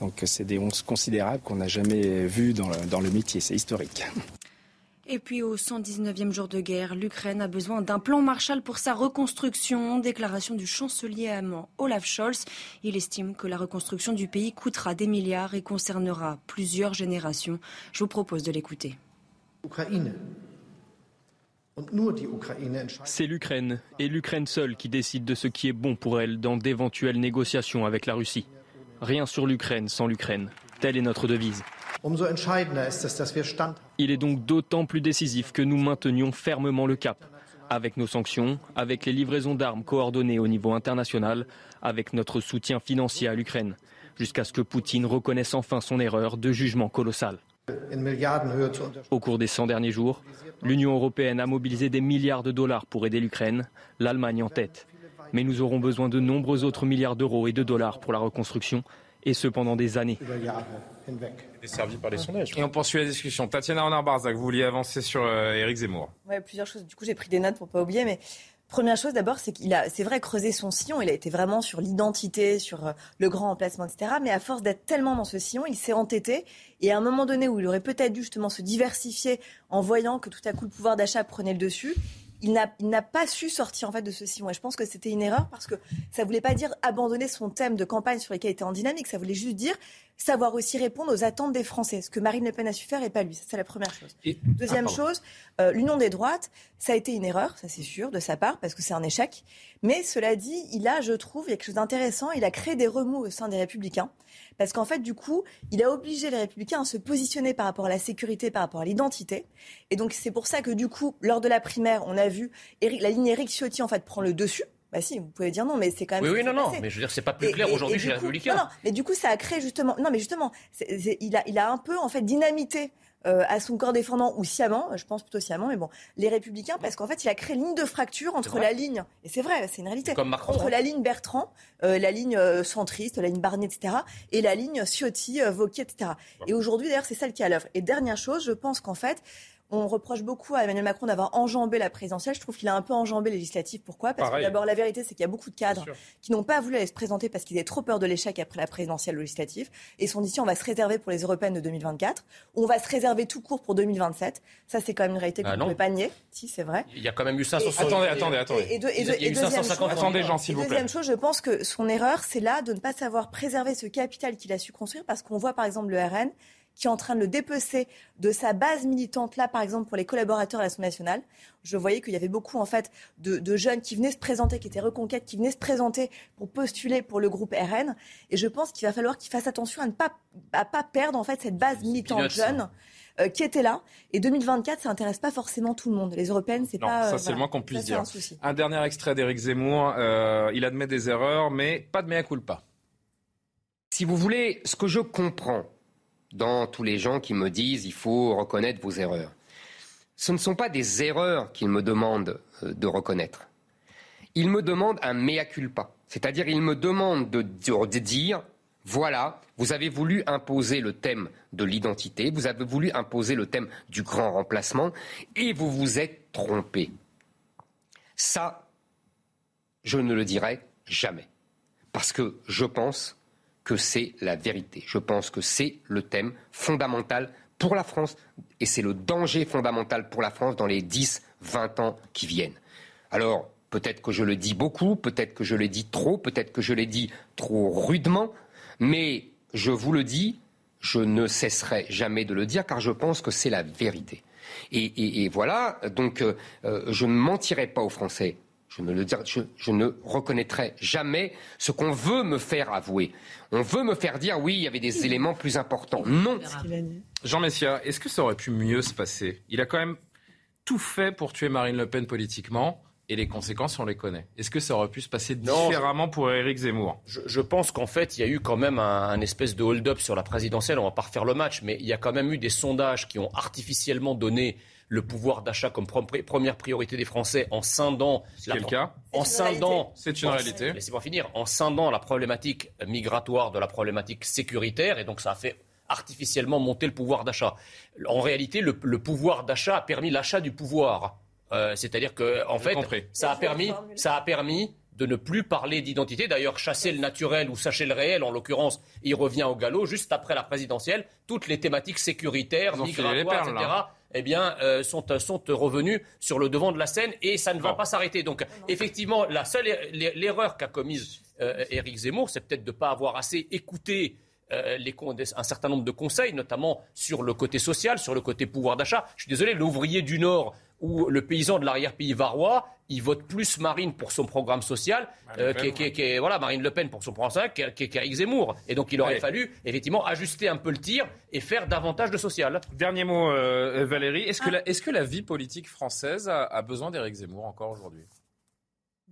Donc c'est des hausses considérables qu'on n'a jamais vues dans dans le métier, c'est historique. Et puis au 119e jour de guerre, l'Ukraine a besoin d'un plan Marshall pour sa reconstruction. Déclaration du chancelier allemand Olaf Scholz. Il estime que la reconstruction du pays coûtera des milliards et concernera plusieurs générations. Je vous propose de l'écouter. C'est l'Ukraine et l'Ukraine seule qui décide de ce qui est bon pour elle dans d'éventuelles négociations avec la Russie. Rien sur l'Ukraine sans l'Ukraine. Telle est notre devise. Il est donc d'autant plus décisif que nous maintenions fermement le cap, avec nos sanctions, avec les livraisons d'armes coordonnées au niveau international, avec notre soutien financier à l'Ukraine, jusqu'à ce que Poutine reconnaisse enfin son erreur de jugement colossal. Au cours des 100 derniers jours, l'Union européenne a mobilisé des milliards de dollars pour aider l'Ukraine, l'Allemagne en tête. Mais nous aurons besoin de nombreux autres milliards d'euros et de dollars pour la reconstruction, et ce pendant des années. par les sondages. Et on poursuit la discussion. Tatiana Renard-Barzac, vous vouliez avancer sur euh, Éric Zemmour. Oui, plusieurs choses. Du coup, j'ai pris des notes pour pas oublier, mais Première chose d'abord, c'est qu'il a, c'est vrai, creusé son sillon. Il a été vraiment sur l'identité, sur euh, le grand emplacement, etc. Mais à force d'être tellement dans ce sillon, il s'est entêté. Et à un moment donné où il aurait peut-être dû justement se diversifier en voyant que tout à coup le pouvoir d'achat prenait le dessus, il n'a pas su sortir en fait de ce sillon. Je pense que c'était une erreur parce que ça voulait pas dire abandonner son thème de campagne sur lequel il était en dynamique. Ça voulait juste dire savoir aussi répondre aux attentes des Français. Ce que Marine Le Pen a su faire et pas lui. C'est la première chose. Deuxième ah, chose, euh, l'union des droites, ça a été une erreur, ça c'est sûr, de sa part, parce que c'est un échec. Mais cela dit, il a, je trouve, quelque chose d'intéressant. Il a créé des remous au sein des Républicains. Parce qu'en fait, du coup, il a obligé les républicains à se positionner par rapport à la sécurité, par rapport à l'identité. Et donc, c'est pour ça que, du coup, lors de la primaire, on a vu la ligne Éric Ciotti, en fait, prend le dessus. Bah si, vous pouvez dire non, mais c'est quand même. Oui, oui, non, non, mais je veux dire, c'est pas plus clair aujourd'hui chez les Républicains. Non, non, mais du coup, ça a créé justement. Non, mais justement, il, a, il a un peu, en fait, dynamité euh, à son corps défendant ou sciemment, je pense plutôt sciemment, mais bon, les républicains, parce qu'en fait, il a créé une ligne de fracture entre la ligne, et c'est vrai, c'est une réalité, entre hein. la ligne Bertrand, euh, la ligne euh, centriste, la ligne Barnier, etc., et la ligne Ciotti, Vauquier, etc. Et aujourd'hui, d'ailleurs, c'est celle qui est à l'œuvre. Et dernière chose, je pense qu'en fait, on reproche beaucoup à Emmanuel Macron d'avoir enjambé la présidentielle. Je trouve qu'il a un peu enjambé législative. Pourquoi? Parce que d'abord, la vérité, c'est qu'il y a beaucoup de cadres qui n'ont pas voulu aller se présenter parce qu'ils avaient trop peur de l'échec après la présidentielle législative. Et sont dit, on va se réserver pour les européennes de 2024, ou on va se réserver tout court pour 2027. Ça, c'est quand même une réalité qu'on ah ne peut pas nier. Si, c'est vrai. Il y a quand même eu 550. Attendez, attendez, attendez. Et, de, et, de, et deuxième chose, attendez, Jean, s'il vous plaît. Deuxième chose, je pense que son erreur, c'est là de ne pas savoir préserver ce capital qu'il a su construire parce qu'on voit, par exemple, le RN qui est en train de le dépecer de sa base militante, là, par exemple, pour les collaborateurs de l'Assemblée nationale. Je voyais qu'il y avait beaucoup, en fait, de, jeunes qui venaient se présenter, qui étaient reconquêtes, qui venaient se présenter pour postuler pour le groupe RN. Et je pense qu'il va falloir qu'il fasse attention à ne pas, à pas perdre, en fait, cette base militante jeune. Euh, qui était là. Et 2024, ça n'intéresse pas forcément tout le monde. Les européennes, c'est pas. Ça, euh, c'est le moins qu'on puisse dire. Un, dernier extrait d'Éric Zemmour. Euh, il admet des erreurs, mais pas de mea culpa. Si vous voulez, ce que je comprends dans tous les gens qui me disent il faut reconnaître vos erreurs. Ce ne sont pas des erreurs qu'ils me demandent euh, de reconnaître. Ils me demandent un mea culpa. C'est-à-dire, ils me demandent de, dire voilà, vous avez voulu imposer le thème de l'identité, vous avez voulu imposer le thème du grand remplacement, et vous vous êtes trompé. Ça, je ne le dirai jamais. Parce que je pense que c'est la vérité. Je pense que c'est le thème fondamental pour la France et c'est le danger fondamental pour la France dans les 10, 20 ans qui viennent. Alors, peut-être que je le dis beaucoup, peut-être que je le dis trop, peut-être que je l'ai dit trop rudement, mais je vous le dis, je ne cesserai jamais de le dire car je pense que c'est la vérité. Et, voilà, donc euh, euh, je ne mentirai pas aux Français. Je ne, le je, ne reconnaîtrai jamais ce qu'on veut me faire avouer. On veut me faire dire oui, il y avait des éléments plus importants. Non. Jean Messia, est-ce que ça aurait pu mieux se passer? Il a quand même tout fait pour tuer Marine Le Pen politiquement. Et les conséquences, on les connaît. Est-ce que ça aurait pu se passer différemment pour Éric Zemmour? Je, pense qu'en fait, il y a eu quand même un, espèce de hold-up sur la présidentielle. On va pas refaire le match, mais il y a quand même eu des sondages qui ont artificiellement donné le pouvoir d'achat comme première priorité des Français en scindant. Le cas. En scindant. C'est une réalité. Laissez-moi finir. En scindant la problématique migratoire de la problématique sécuritaire. Et donc, ça a fait artificiellement monter le pouvoir d'achat. En réalité, le, pouvoir d'achat a permis l'achat du pouvoir. Euh, c'est-à-dire que, en fait, ça a permis, ça a permis de ne plus parler d'identité. D'ailleurs, chasser le naturel ou sacher le réel, en l'occurrence, il revient au galop juste après la présidentielle. Toutes les thématiques sécuritaires, migratoires, etc eh bien, euh, sont, sont revenus sur le devant de la scène et ça ne va pas s'arrêter. Donc, effectivement, la seule er-, l'erreur qu'a commise euh, Éric Zemmour, c'est peut-être de ne pas avoir assez écouté euh, les, un certain nombre de conseils, notamment sur le côté social, sur le côté pouvoir d'achat. Je suis désolé, l'ouvrier du Nord ou le paysan de l'arrière-pays varois, il vote plus Marine pour son programme social, euh, qui, voilà, Marine Le Pen pour son programme social, qu'Éric Zemmour. Et donc il aurait fallu effectivement ajuster un peu le tir et faire davantage de social. Dernier mot, euh, Valérie. Est-ce que, ah. la, est que la vie politique française a, besoin d'Éric Zemmour encore aujourd'hui?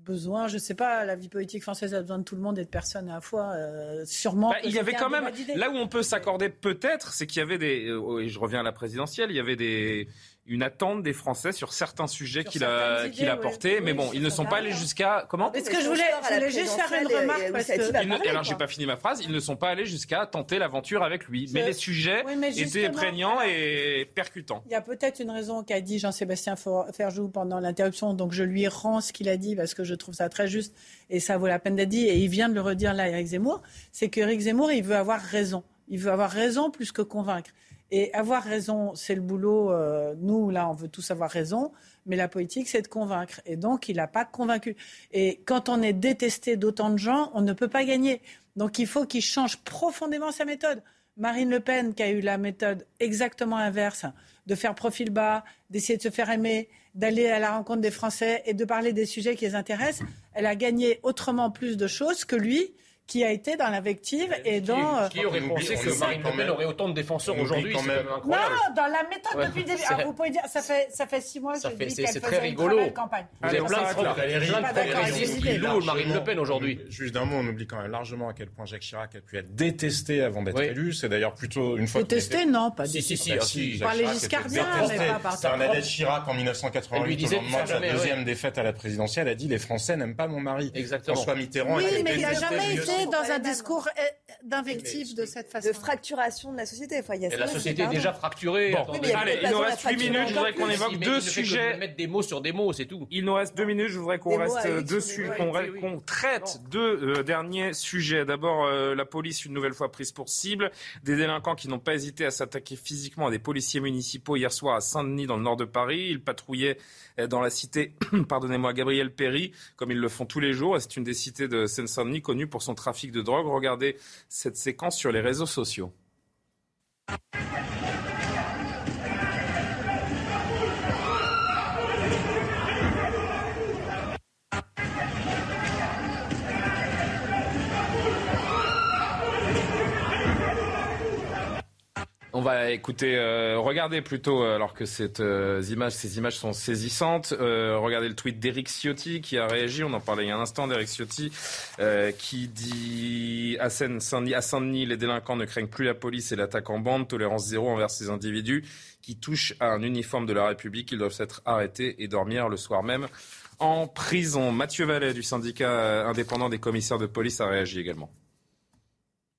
Besoin, je ne sais pas, la vie politique française a besoin de tout le monde et de personne à la fois. Euh, sûrement. Bah, il y avait quand même, là où on peut s'accorder peut-être, c'est qu'il y avait des, et je reviens à la présidentielle, il y avait des, une attente des Français sur certains sujets qu'il a, qu'il a portés. mais bon, ils ne sont pas allés jusqu'à. Comment Est-ce que je voulais, je voulais juste faire une remarque parce que. alors, j'ai pas fini ma phrase. Ils ne sont pas allés jusqu'à tenter l'aventure avec lui. Mais les sujets étaient prégnants et percutants. Il y a peut-être une raison qu'a dit Jean-Sébastien Ferjou pendant l'interruption. Donc, je lui rends ce qu'il a dit parce que je trouve ça très juste et ça vaut la peine d'être dit. Et il vient de le redire là, Eric Zemmour. C'est qu'Éric Zemmour, il veut avoir raison. Il veut avoir raison plus que convaincre. Et avoir raison, c'est le boulot. Euh, nous, là, on veut tous avoir raison. Mais la politique, c'est de convaincre. Et donc, il n'a pas convaincu. Et quand on est détesté d'autant de gens, on ne peut pas gagner. Donc, il faut qu'il change profondément sa méthode. Marine Le Pen, qui a eu la méthode exactement inverse, de faire profil bas, d'essayer de se faire aimer, d'aller à la rencontre des Français et de parler des sujets qui les intéressent, elle a gagné autrement plus de choses que lui qui a été dans l'invective et dans. Qui, aurait pensé que Marine Le Pen aurait autant de défenseurs aujourd'hui Non, dans la méthode depuis le début. Ah, vous pouvez dire, ça fait, ça fait six mois que je dis qu'elle faisait très rigolo. une campagne. Vous avez plein de qui louent Marine Le Pen aujourd'hui. Juste d'un mot, on oublie quand même largement à quel point Jacques Chirac a pu être détesté avant d'être élu. C'est d'ailleurs plutôt une fois. Détesté, non, pas détesté. Si, Par les Giscardiens, mais pas par Bernadette Chirac en 1988, au lendemain de sa deuxième défaite à la présidentielle, a dit les Français n'aiment pas mon mari. Exactement. François Mitterrand. Oui, mais il n'a jamais été dans un discours euh, d'invective de cette façon. De fracturation de la société. Enfin, y a la société est déjà fracturée. Bon, allez, il nous reste 8 minutes. Je voudrais qu'on évoque deux sujets. mettre des mots sur des mots, c'est tout. Il nous reste 2 minutes. Je voudrais qu'on reste dessus, qu'on traite deux derniers sujets. D'abord, la police, une nouvelle fois prise pour cible. Des délinquants qui n'ont pas hésité à s'attaquer physiquement à des policiers municipaux hier soir à Saint-Denis, dans le nord de Paris. Ils patrouillaient dans la cité, pardonnez-moi, Gabriel Péry, comme ils le font tous les jours. C'est une des cités de Seine-Saint-Denis connue pour son trafic de drogue. Regardez cette séquence sur les réseaux sociaux. On va écouter, euh, regardez plutôt, euh, alors que cette, euh, ces images sont saisissantes, regardez le tweet d'Eric Ciotti qui a réagi, on en parlait il y a un instant d'Eric Ciotti, qui dit à Saint-Denis, les délinquants ne craignent plus la police et l'attaque en bande, tolérance zéro envers ces individus qui touchent à un uniforme de la République, ils doivent être arrêtés et dormir le soir même en prison. Mathieu Vallet du syndicat indépendant des commissaires de police a réagi également.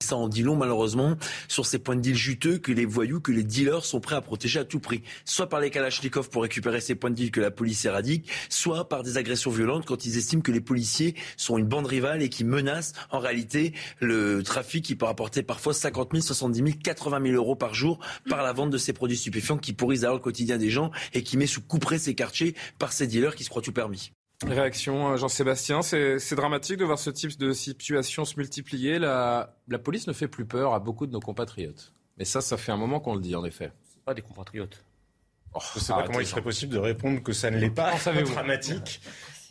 Ça en dit long malheureusement sur ces points de deal juteux que les voyous, que les dealers sont prêts à protéger à tout prix. Soit par les kalachnikovs pour récupérer ces points de deal que la police éradique, soit par des agressions violentes quand ils estiment que les policiers sont une bande rivale et qui menacent en réalité le trafic qui peut rapporter parfois 50 000, 70 000, 80 000 euros par jour par la vente de ces produits stupéfiants qui pourrissent alors le quotidien des gens et qui met sous couperée ces quartiers par ces dealers qui se croient tout permis. Réaction, euh, Jean-Sébastien, c'est dramatique de voir ce type de situation se multiplier. La, la, police ne fait plus peur à beaucoup de nos compatriotes. Mais ça, ça fait un moment qu'on le dit, en effet. Pas des compatriotes. Oh, je ne sais pas comment il serait possible de répondre que ça ne l'est pas. C'est dramatique.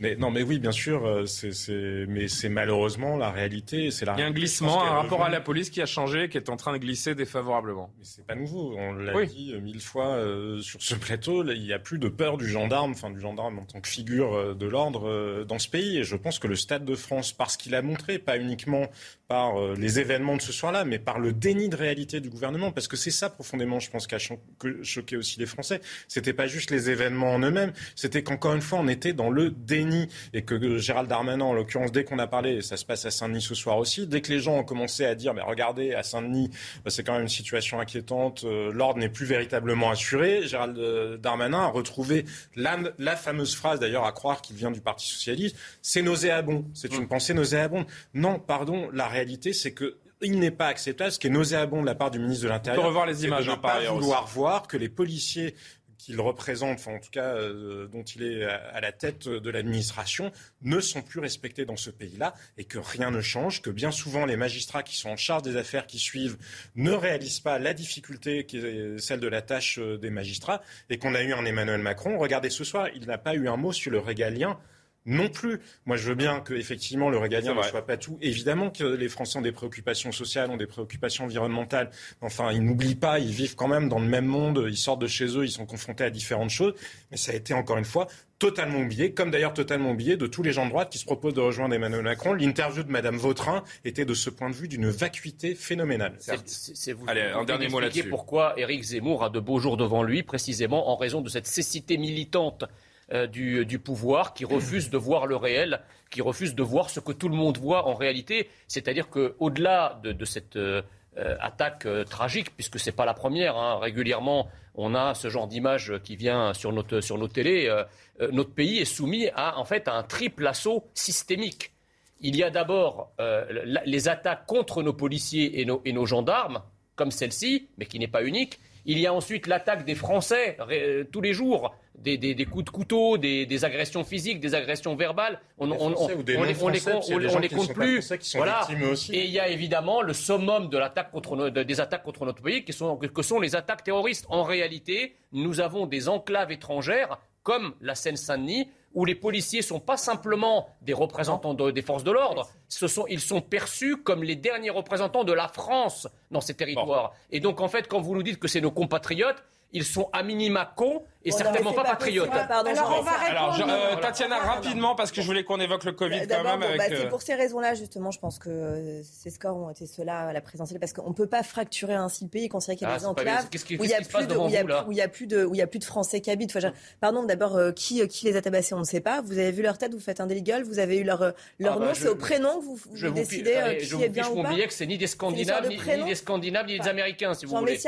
Mais non, mais oui, bien sûr, euh, c'est, mais c'est malheureusement la réalité. C'est la. Il y a un glissement, un rapport à la police qui a changé, qui est en train de glisser défavorablement. Mais c'est pas nouveau. On l'a dit euh, mille fois euh, sur ce plateau. il n'y a plus de peur du gendarme, enfin du gendarme en tant que figure de l'ordre dans ce pays. Et je pense que le Stade de France, parce qu'il a montré, pas uniquement par les événements de ce soir-là, mais par le déni de réalité du gouvernement, parce que c'est ça profondément, je pense, qui a choqué aussi les Français. C'était pas juste les événements en eux-mêmes, c'était qu'encore une fois, on était dans le déni et que Gérald Darmanin, en l'occurrence, dès qu'on a parlé, ça se passe à Saint-Denis ce soir aussi, dès que les gens ont commencé à dire, mais regardez, à Saint-Denis, bah, c'est quand même une situation inquiétante, euh, l'ordre n'est plus véritablement assuré, Gérald euh, Darmanin a retrouvé la, la fameuse phrase, d'ailleurs, à croire qu'il vient du Parti socialiste, c'est nauséabond, c'est une pensée nauséabonde. Non, pardon, la réalité, c'est que il n'est pas acceptable, ce qui est nauséabond de la part du ministre de l'Intérieur. On peut revoir les images, de ne hein, pas vouloir voir que les policiers qu'il représente, enfin en tout cas euh, dont il est à, la tête de l'administration, ne sont plus respectés dans ce pays-là et que rien ne change, que bien souvent les magistrats qui sont en charge des affaires qui suivent ne réalisent pas la difficulté qui est celle de la tâche euh, des magistrats et qu'on a eu un Emmanuel Macron. Regardez ce soir, il n'a pas eu un mot sur le régalien non plus. Moi, je veux bien que effectivement le régalien ne soit pas tout. Évidemment que les Français ont des préoccupations sociales, ont des préoccupations environnementales. Enfin, ils n'oublient pas, ils vivent quand même dans le même monde. Ils sortent de chez eux, ils sont confrontés à différentes choses. Mais ça a été encore une fois totalement oublié, comme d'ailleurs totalement oublié de tous les gens de droite qui se proposent de rejoindre Emmanuel Macron. L'interview de Madame Vautrin était de ce point de vue d'une vacuité phénoménale. C'est vous Allez, un dernier mot là-dessus. Pourquoi Éric Zemmour a de beaux jours devant lui, précisément en raison de cette cécité militante euh, du, pouvoir, qui refuse de voir le réel, qui refuse de voir ce que tout le monde voit en réalité. C'est-à-dire qu'au-delà de, cette euh, euh, attaque tragique, puisque ce n'est pas la première, hein, régulièrement on a ce genre d'image qui vient sur notre, sur nos télés, notre pays est soumis à, en fait, à un triple assaut systémique. Il y a d'abord les attaques contre nos policiers et nos, et nos gendarmes, comme celle-ci, mais qui n'est pas unique. Il y a ensuite l'attaque des Français tous les jours des, coups de couteau, des, agressions physiques, des agressions verbales. On, on, on, les, compte plus. Voilà. Et il y a évidemment le summum de l'attaque contre des attaques contre notre pays, qui sont, que sont les attaques terroristes. En réalité, nous avons des enclaves étrangères comme la Seine-Saint-Denis, où les policiers ne sont pas simplement des représentants des forces de l'ordre, ils sont perçus comme les derniers représentants de la France dans ces territoires. Et donc, en fait, quand vous nous dites que c'est nos compatriotes, ils sont à minima cons et certainement pas, patriote. alors, on va alors euh, Tatiana, rapidement, parce que je voulais qu'on évoque le Covid quand même. Bah, c'est pour ces raisons-là, justement, je pense que ces scores ont été ceux-là à la présidentielle, parce qu'on ne peut pas fracturer ainsi le pays, considérer qu'il y a ah, des enclaves où il n'y a plus de, a a plus Français qui habitent. pardon, d'abord, qui, qui les a tabassés, on ne sait pas. Vous avez vu leur tête, vous faites un délit vous avez eu leur, leur ah, bah, nom, c'est au prénom que vous, vous décidez qui est bien ou pas. Je que c'est ni des Scandinaves, ni des Scandinaves, ni des Américains, si vous voulez.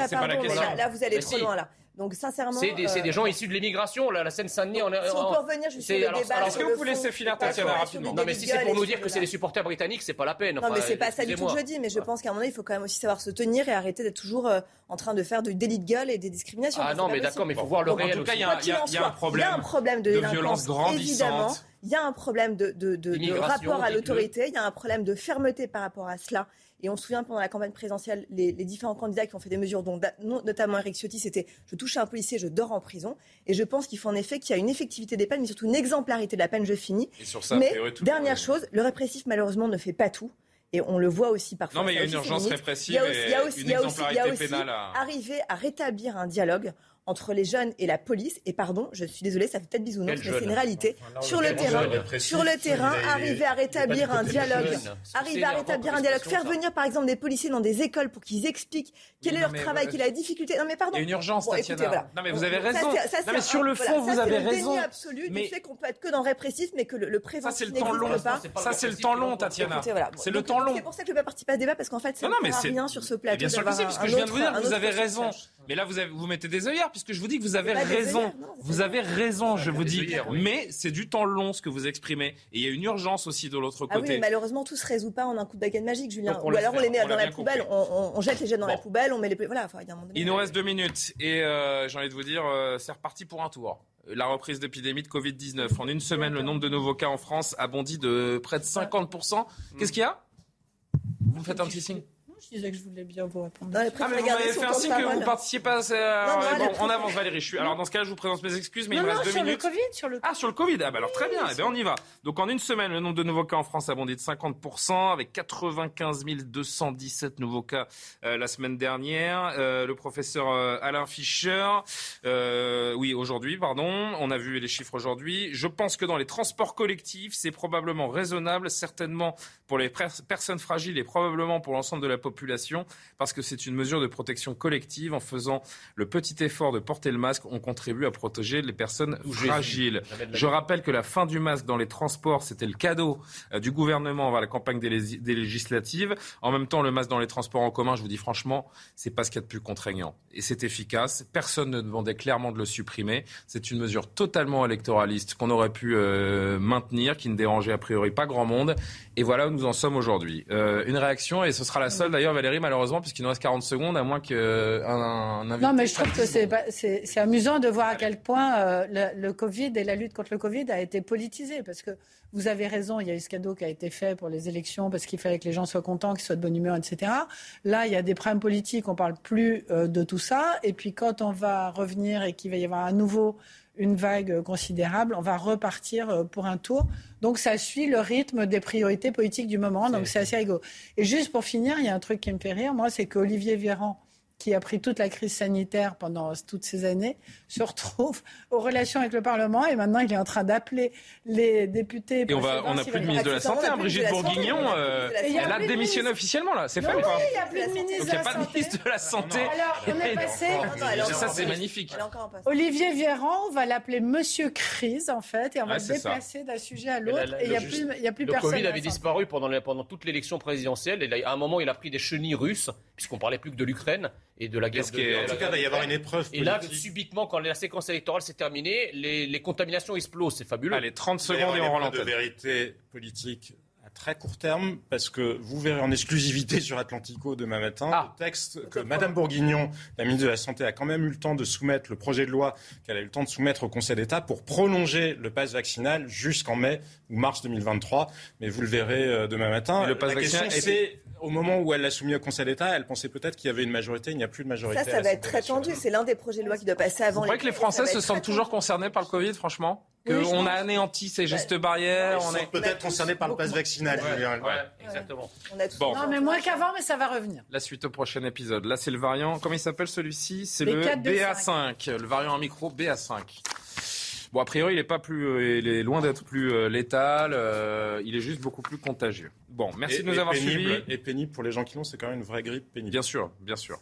Là, vous allez trop loin, là. Donc sincèrement, c'est des, des, gens issus de l'immigration, la Seine-Saint-Denis. On, si on peut revenir juste sur le débat. Est-ce que vous pouvez laisser finir Tatiana rapidement Non, mais si c'est pour nous dire que c'est les supporters britanniques, c'est pas la peine. non, mais c'est pas ça du tout que je dis. Mais je pense qu'à un moment, il faut quand même aussi savoir se tenir et arrêter d'être toujours en train de faire du délit de gueule et des discriminations. Ah non, mais d'accord, mais il faut voir le réel. En tout cas, il y a un problème de violence grandissante. Il y a un problème de rapport à l'autorité. Il y a un problème de fermeté par rapport à cela. Et on se souvient pendant la campagne présidentielle, les, différents candidats qui ont fait des mesures, dont notamment Eric Ciotti, c'était je touche à un policier, je dors en prison. Et je pense qu'il faut en effet qu'il y a une effectivité des peines, mais surtout une exemplarité de la peine, je finis. mais dernière chose, le répressif malheureusement ne fait pas tout. Et on le voit aussi parfois. Non, mais il y a une urgence répressive. Il y a aussi, il y a aussi, il y a aussi, arriver à rétablir un dialogue entre les jeunes et la police. Et pardon, je suis désolée, ça fait peut-être bisounours, mais c'est une réalité. sur le terrain, sur le terrain, arriver à rétablir un dialogue, arriver à rétablir un dialogue, faire venir par exemple des policiers dans des écoles pour qu'ils expliquent quel est leur travail, quelle est la difficulté. Non mais pardon. Il y a une urgence, Tatiana. Non mais vous avez raison. non mais sur le fond, vous avez raison. C'est absolu du fait qu'on peut être que dans le répressif, mais que le préventif n'existe pas. Ça c'est le temps long, Tatiana. C'est le temps long. C'est pour ça que je ne vais pas participer à ce débat parce qu'en fait, ça ne rien sur ce plateau. Bien sûr que c'est, parce que je viens de vous dire, vous avez raison. Mais là, vous mettez des œillères puisque je vous dis que vous avez raison. vous avez raison, je vous dis. Mais c'est du temps long ce que vous exprimez. Et il y a une urgence aussi de l'autre côté. Ah oui, malheureusement, tout se résout pas en un coup de baguette magique, Julien. Ou alors on les met dans la poubelle, on, jette les jets dans la poubelle, on met les. Voilà, il, nous reste deux minutes. Et euh, j'ai envie de vous dire, euh, c'est reparti pour un tour. La reprise d'épidémie de Covid-19. En une semaine, le nombre de nouveaux cas en France a bondi de près de 50%. Qu'est-ce qu'il y a? Vous me faites un petit signe? Je disais que je voulais bien vous répondre. ah, mais vous m'avez fait un signe que vous particiez pas. À... bon, on avance, Valérie. Je suis... Alors, dans ce cas, je vous présente mes excuses, mais il me reste deux sur minutes. Le COVID, sur le Ah, sur le Covid. Ah, bah alors très bien. Eh bien, on y va. Donc, en une semaine, le nombre de nouveaux cas en France a bondi de 50%, avec 95 217 nouveaux cas euh, la semaine dernière. Euh, le professeur euh, Alain Fischer, euh, oui, aujourd'hui, pardon. On a vu les chiffres aujourd'hui. Je pense que dans les transports collectifs, c'est probablement raisonnable, certainement pour les personnes fragiles et probablement pour l'ensemble de la population population parce que c'est une mesure de protection collective. En faisant le petit effort de porter le masque, on contribue à protéger les personnes fragiles. Je rappelle que la fin du masque dans les transports, c'était le cadeau euh, du gouvernement avant la campagne des, législatives. En même temps, le masque dans les transports en commun, je vous dis franchement, c'est pas ce qu'il y a de plus contraignant. Et c'est efficace. Personne ne demandait clairement de le supprimer. C'est une mesure totalement électoraliste qu'on aurait pu euh, maintenir, qui ne dérangeait a priori pas grand monde. Et voilà où nous en sommes aujourd'hui. Euh, une réaction, et ce sera la seule d'ailleurs, Valérie, malheureusement, puisqu'il nous reste 40 secondes, à moins qu'un un invité... Non, mais je trouve que c'est amusant de voir à quel point euh, le, Covid et la lutte contre le Covid a été politisée. Parce que vous avez raison, il y a eu ce cadeau qui a été fait pour les élections, parce qu'il fallait que les gens soient contents, qu'ils soient de bonne humeur, etc. Là, il y a des problèmes politiques, on ne parle plus euh, de tout ça. Et puis quand on va revenir et qu'il va y avoir à nouveau une vague considérable, on va repartir euh, pour un tour. Donc ça suit le rythme des priorités politiques du moment, donc c'est assez rigolo. Et juste pour finir, il y a un truc qui me fait rire, moi, c'est qu'Olivier Véran, qui a pris toute la crise sanitaire pendant toutes ces années, se retrouve aux relations avec le Parlement et maintenant il est en train d'appeler les députés. Et on n'a plus de ministre de la Santé, hein, Brigitte Bourguignon, euh, elle a démissionné officiellement là, c'est fait ou pas Il n'y a plus de ministre Donc il n'y a pas de ministre de la Santé. Alors on est passé. Ça c'est magnifique. Olivier Véran, on va l'appeler Monsieur Crise en fait et on va le déplacer d'un sujet à l'autre et il n'y a plus, personne. Le Covid avait disparu pendant, pendant toute l'élection présidentielle et à un moment il a pris des chenilles russes puisqu'on parlait plus que de l'Ukraine et de la guerre. De, en tout cas, il va y avoir une épreuve. Et là, subitement, quand la séquence électorale s'est terminée, les, contaminations explosent. C'est fabuleux. Allez, 30 secondes et on relance. de vérité politique à très court terme, parce que vous verrez en exclusivité sur Atlantico demain matin ah. le texte que Madame Bourguignon, la ministre de la Santé, a quand même eu le temps de soumettre, le projet de loi qu'elle a eu le temps de soumettre au Conseil d'État pour prolonger le pass vaccinal jusqu'en mai ou mars 2023. Mais vous le verrez euh, demain matin. le pass vaccinal, c'est au moment où elle l'a soumis au Conseil d'État, elle pensait peut-être qu'il y avait une majorité. Il n'y a plus de majorité. Ça, ça va être très tendu. C'est l'un des projets de loi qui doit passer avant. Vous croyez que les Français se sentent toujours concernés par le Covid, franchement qu'on a anéanti ces gestes barrières. On est peut-être concerné par le pass vaccinal. exactement. Non, mais moins qu'avant, mais ça va revenir. La suite au prochain épisode. Là, c'est le variant. Comment il s'appelle celui-ci? C'est le BA5. Le variant en micro BA5. Bon, a priori, il n'est pas plus, euh, il est loin d'être plus euh, létal. Euh, il est juste beaucoup plus contagieux. Bon, merci de nous avoir suivis. Et pénible pour les gens qui l'ont, c'est quand même une vraie grippe pénible. Bien sûr, bien sûr.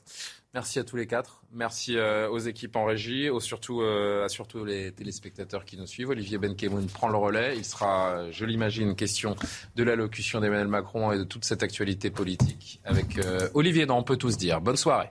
Merci à tous les quatre. Merci aux équipes en régie, aux surtout, à surtout les téléspectateurs qui nous suivent. Olivier Benkemoun prend le relais. Il sera, je l'imagine, question de l'allocution d'Emmanuel Macron et de toute cette actualité politique avec Olivier dont on peut tous dire. Bonne soirée.